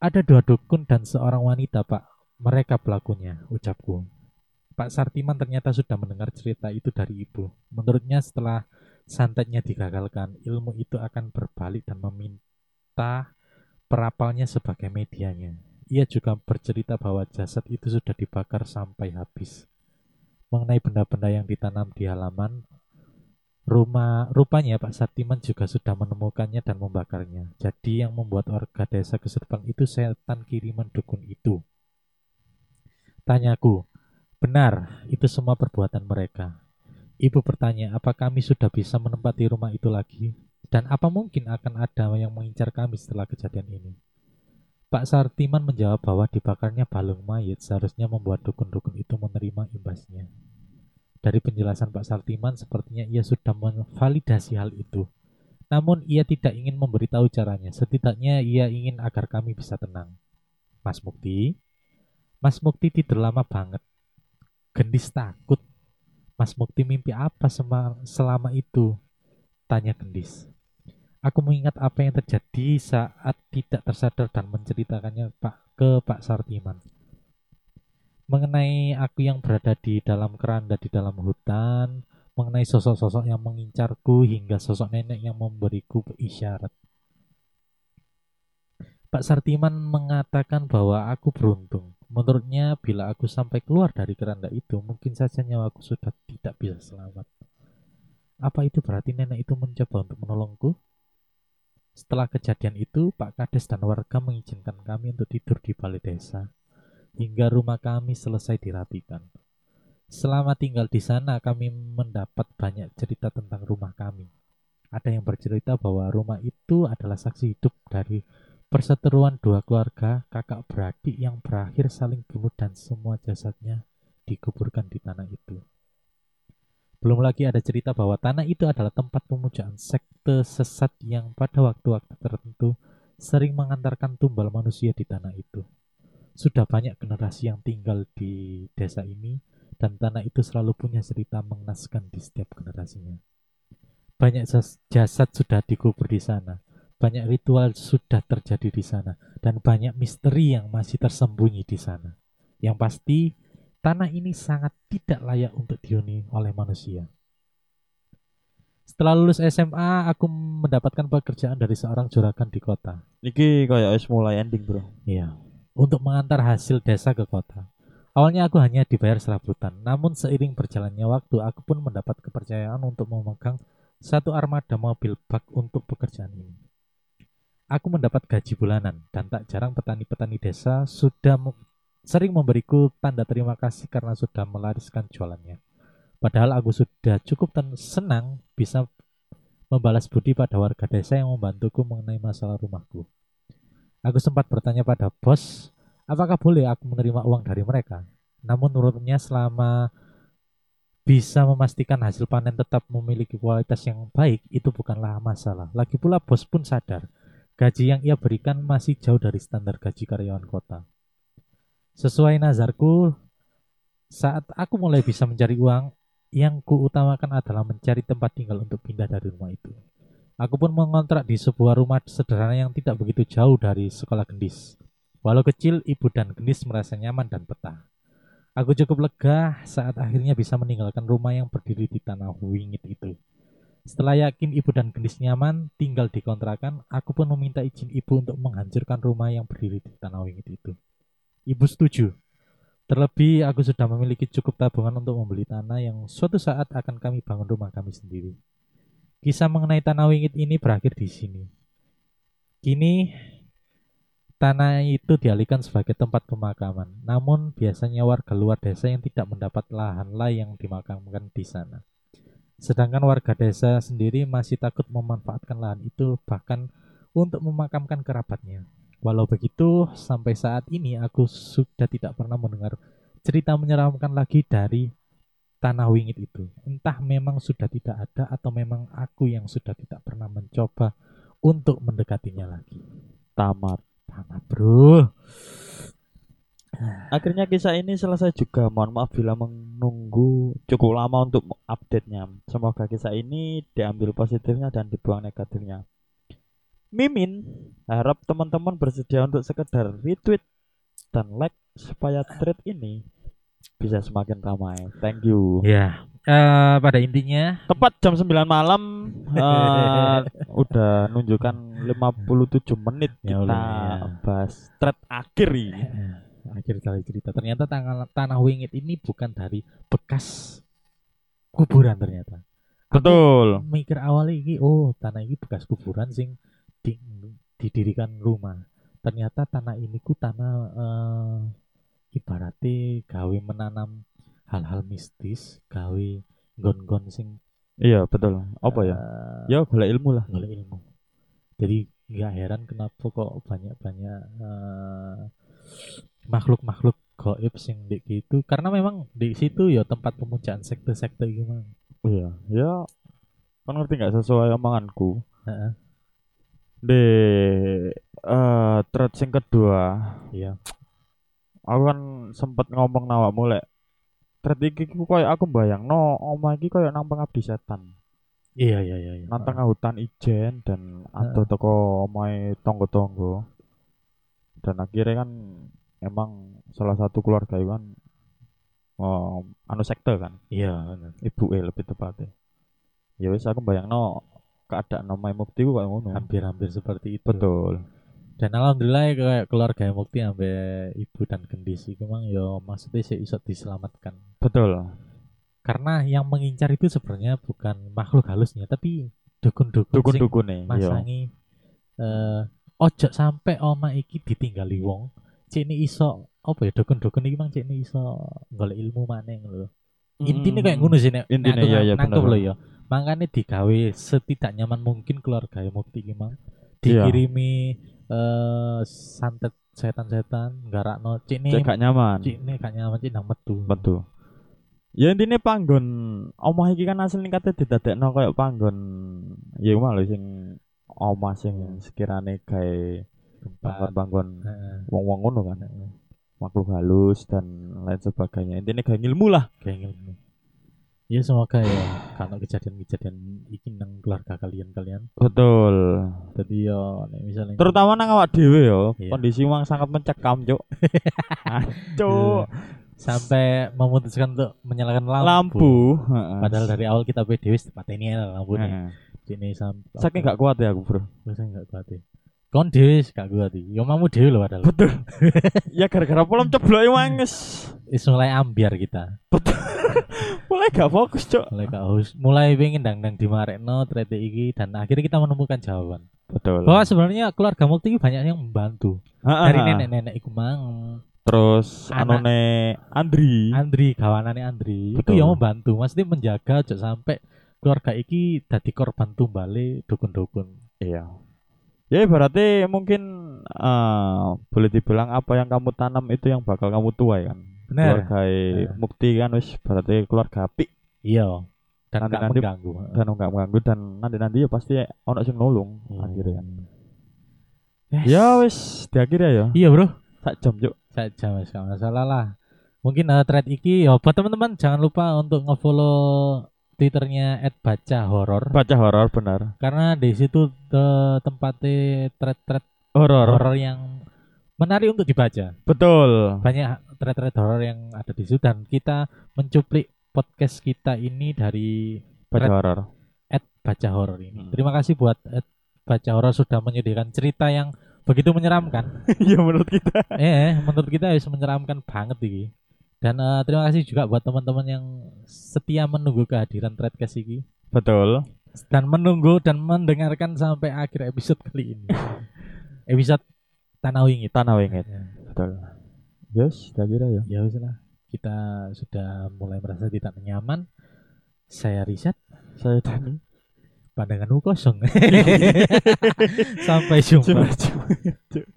Ada dua dukun dan seorang wanita, Pak. Mereka pelakunya, ucapku. Pak Sartiman ternyata sudah mendengar cerita itu dari ibu. Menurutnya setelah santetnya digagalkan, ilmu itu akan berbalik dan meminta perapalnya sebagai medianya. Ia juga bercerita bahwa jasad itu sudah dibakar sampai habis. Mengenai benda-benda yang ditanam di halaman rumah, rupanya Pak Sartiman juga sudah menemukannya dan membakarnya. Jadi yang membuat warga desa kesurupan itu setan kiriman dukun itu. Tanyaku, benar, itu semua perbuatan mereka. Ibu bertanya, apa kami sudah bisa menempati rumah itu lagi? Dan apa mungkin akan ada yang mengincar kami setelah kejadian ini? Pak Sartiman menjawab bahwa dibakarnya balung mayat seharusnya membuat dukun-dukun itu menerima imbasnya. Dari penjelasan Pak Sartiman, sepertinya ia sudah memvalidasi hal itu. Namun ia tidak ingin memberitahu caranya, setidaknya ia ingin agar kami bisa tenang. Mas Mukti, Mas Mukti tidur lama banget. Gendis takut. Mas Mukti mimpi apa selama itu? Tanya Gendis. Aku mengingat apa yang terjadi saat tidak tersadar dan menceritakannya Pak ke Pak Sartiman. Mengenai aku yang berada di dalam keranda di dalam hutan, mengenai sosok-sosok yang mengincarku hingga sosok nenek yang memberiku isyarat. Pak Sartiman mengatakan bahwa aku beruntung. Menurutnya bila aku sampai keluar dari keranda itu, mungkin saja nyawaku sudah tidak bisa selamat. Apa itu berarti nenek itu mencoba untuk menolongku? Setelah kejadian itu, Pak Kades dan warga mengizinkan kami untuk tidur di balai desa hingga rumah kami selesai dirapikan. Selama tinggal di sana, kami mendapat banyak cerita tentang rumah kami. Ada yang bercerita bahwa rumah itu adalah saksi hidup dari perseteruan dua keluarga kakak beradik yang berakhir saling bunuh dan semua jasadnya dikuburkan di tanah itu. Belum lagi ada cerita bahwa tanah itu adalah tempat pemujaan sekte sesat yang pada waktu-waktu tertentu sering mengantarkan tumbal manusia di tanah itu. Sudah banyak generasi yang tinggal di desa ini dan tanah itu selalu punya cerita mengenaskan di setiap generasinya. Banyak jas- jasad sudah dikubur di sana, banyak ritual sudah terjadi di sana, dan banyak misteri yang masih tersembunyi di sana. Yang pasti, tanah ini sangat tidak layak untuk dihuni oleh manusia. Setelah lulus SMA, aku mendapatkan pekerjaan dari seorang juragan di kota. Iki kayak wis mulai ending, Bro. Iya. untuk mengantar hasil desa ke kota. Awalnya aku hanya dibayar serabutan, namun seiring berjalannya waktu aku pun mendapat kepercayaan untuk memegang satu armada mobil bak untuk pekerjaan ini. Aku mendapat gaji bulanan dan tak jarang petani-petani desa sudah sering memberiku tanda terima kasih karena sudah melariskan jualannya. Padahal aku sudah cukup senang bisa membalas budi pada warga desa yang membantuku mengenai masalah rumahku. Aku sempat bertanya pada bos, apakah boleh aku menerima uang dari mereka? Namun menurutnya selama bisa memastikan hasil panen tetap memiliki kualitas yang baik itu bukanlah masalah. Lagi pula bos pun sadar gaji yang ia berikan masih jauh dari standar gaji karyawan kota. Sesuai nazarku, saat aku mulai bisa mencari uang, yang kuutamakan adalah mencari tempat tinggal untuk pindah dari rumah itu. Aku pun mengontrak di sebuah rumah sederhana yang tidak begitu jauh dari sekolah gendis. Walau kecil, ibu dan gendis merasa nyaman dan betah. Aku cukup lega saat akhirnya bisa meninggalkan rumah yang berdiri di tanah wingit itu. Setelah yakin ibu dan gendis nyaman tinggal di kontrakan, aku pun meminta izin ibu untuk menghancurkan rumah yang berdiri di tanah wingit itu. Ibu setuju. Terlebih aku sudah memiliki cukup tabungan untuk membeli tanah yang suatu saat akan kami bangun rumah kami sendiri. Kisah mengenai tanah wingit ini berakhir di sini. Kini tanah itu dialihkan sebagai tempat pemakaman. Namun biasanya warga luar desa yang tidak mendapat lahanlah yang dimakamkan di sana. Sedangkan warga desa sendiri masih takut memanfaatkan lahan itu bahkan untuk memakamkan kerabatnya. Walau begitu, sampai saat ini aku sudah tidak pernah mendengar cerita menyeramkan lagi dari tanah wingit itu. Entah memang sudah tidak ada atau memang aku yang sudah tidak pernah mencoba untuk mendekatinya lagi. Tamat. Tamat, bro. Akhirnya kisah ini selesai juga. Mohon maaf bila menunggu cukup lama untuk update-nya. Semoga kisah ini diambil positifnya dan dibuang negatifnya. Mimin harap teman-teman bersedia untuk sekedar retweet dan like supaya thread ini bisa semakin ramai. Thank you. Ya, eh, pada intinya Tepat jam 9 malam eh, udah nunjukkan 57 menit Ya kita ya. bahas thread akhir ini. eh, akhir kali cerita ternyata tanah tanah wingit ini bukan dari bekas kuburan ternyata. Aku Betul. mikir awalnya ini oh tanah ini bekas kuburan sing di- didirikan rumah. Ternyata tanah ini ku tanah eh, ibaratnya gawe menanam hal-hal mistis, gawe gon-gon sing Iya, betul. Apa ya? eh, Ya golek ilmu lah. golek ilmu. Jadi nggak heran kenapa kok banyak-banyak eh, makhluk-makhluk gaib sing di gitu karena memang di situ ya tempat pemujaan sekte-sekte gimana. Iya, ya. Kan ngerti nggak sesuai omonganku. Heeh. Di eh thread sing kedua, Iya. aku kan sempet ngomong nawa mulai thread iki ku koyo aku bayang no omah iki koyo nang pengabdi setan Iya iya iya. iya. nang tengah hutan ijen dan atau toko omahe tonggo-tonggo dan akhirnya kan emang salah satu keluarga itu kan oh, anu sekte kan Iya. ibu eh lebih tepatnya ya wis aku bayang no keadaan omahe mukti ku kayak ngono. Hampir-hampir seperti itu. betul. Dan alhamdulillah ya, kayak keluarga yang mukti sampai ibu dan gendis itu memang ya maksudnya sih iso diselamatkan. betul. Karena yang mengincar itu sebenarnya bukan makhluk halusnya tapi dukun-dukun dukun-dukun iya. masangi eh ojo sampai oma iki ditinggali wong cek ini iso apa ya dukun-dukun iki mang cek ini iso golek ilmu maneng lho intinya kayak ngono sih nek. Intinya, iya, iya, nangkep lho ya makanya digawe setidak nyaman mungkin keluarga yang mukti Iya. dikirimi eh santet setan-setan garakno cek ini cek gak nyaman. Ini gak nyaman cek nang metu. Betul ya intinya panggon. Omah iki kan asli kate didadekno koyo panggon. Ya mah lho sing omah sing sekirane gawe tempat. panggon-panggon wong-wong ngono kan. Makhluk halus dan lain sebagainya intinya gawe ilmu lah kayak gitu. Ya semoga ya kalau kejadian-kejadian iki nang keluarga kalian-kalian. betul Jadi nek misalnya terutama nang awak dhewe yo Iya. kondisi uang sangat mencekam cuk Cuk. sampai memutuskan untuk menyalakan lampu. lampu. Padahal dari awal kita PDW tempat ini ya lampu nih. Sini sampai saking gak kuat ya aku bro Saya nggak kuat ya. Kon dhewe gak kuat iki. Yo mamu dhewe lho padahal. Betul. ya gara-gara polam cebloke wanges. Wis mulai ambiar kita. Mulai gak fokus, Cok. Mulai gak haus, mulai pengen dang-dang dimarekno trete iki dan akhirnya kita menemukan jawaban. Betul. Bahwa sebenarnya keluarga Mukti banyak yang membantu. Dari nenek-nenek iku mang. Terus anone Andri. Andri kawanane Andri itu Betul. yang membantu mesti menjaga aja sampai keluarga iki dadi korban tumbale dukun-dukun Iya. Ya berarti mungkin eh, boleh dibilang apa yang kamu tanam itu yang bakal kamu tuai kan. bener Keluarga Bener. Mukti kan wis berarti keluarga apik iya dan gak Nanti-nanti- mengganggu dan enggak mengganggu dan nanti-nanti ya pasti ono sing nulung Hmm. akhirnya kan. Yes. Ya wis diakhiri ya. iya bro Sak jam yuk. saja mas gak masalah lah mungkin uh, thread iki ya buat teman-teman jangan lupa untuk ngefollow twitternya @baca_horor Baca horor benar. karena di situ eh, tempatnya thread-thread Horor. horor yang menarik untuk dibaca Betul. banyak thread-thread horor yang ada di situ dan kita mencuplik podcast kita ini dari Baca horor. at baca horor ini. Hmm. Terima kasih buat at baca horor sudah menyediakan cerita yang begitu menyeramkan. Iya menurut kita. eh, menurut kita harus menyeramkan banget ini. Dan eh, terima kasih juga buat teman-teman yang setia menunggu kehadiran Threadcast ini Betul. dan menunggu dan mendengarkan sampai akhir episode kali ini. episode Tanah Wingit. Tanah wingit. Ya. Betul. Yes, diakhiri ya. Ya wis lah. Kita sudah mulai merasa tidak nyaman. Saya riset, Saya Dani. pandanganmu kosong. Sampai jumpa. Cuma- cuma-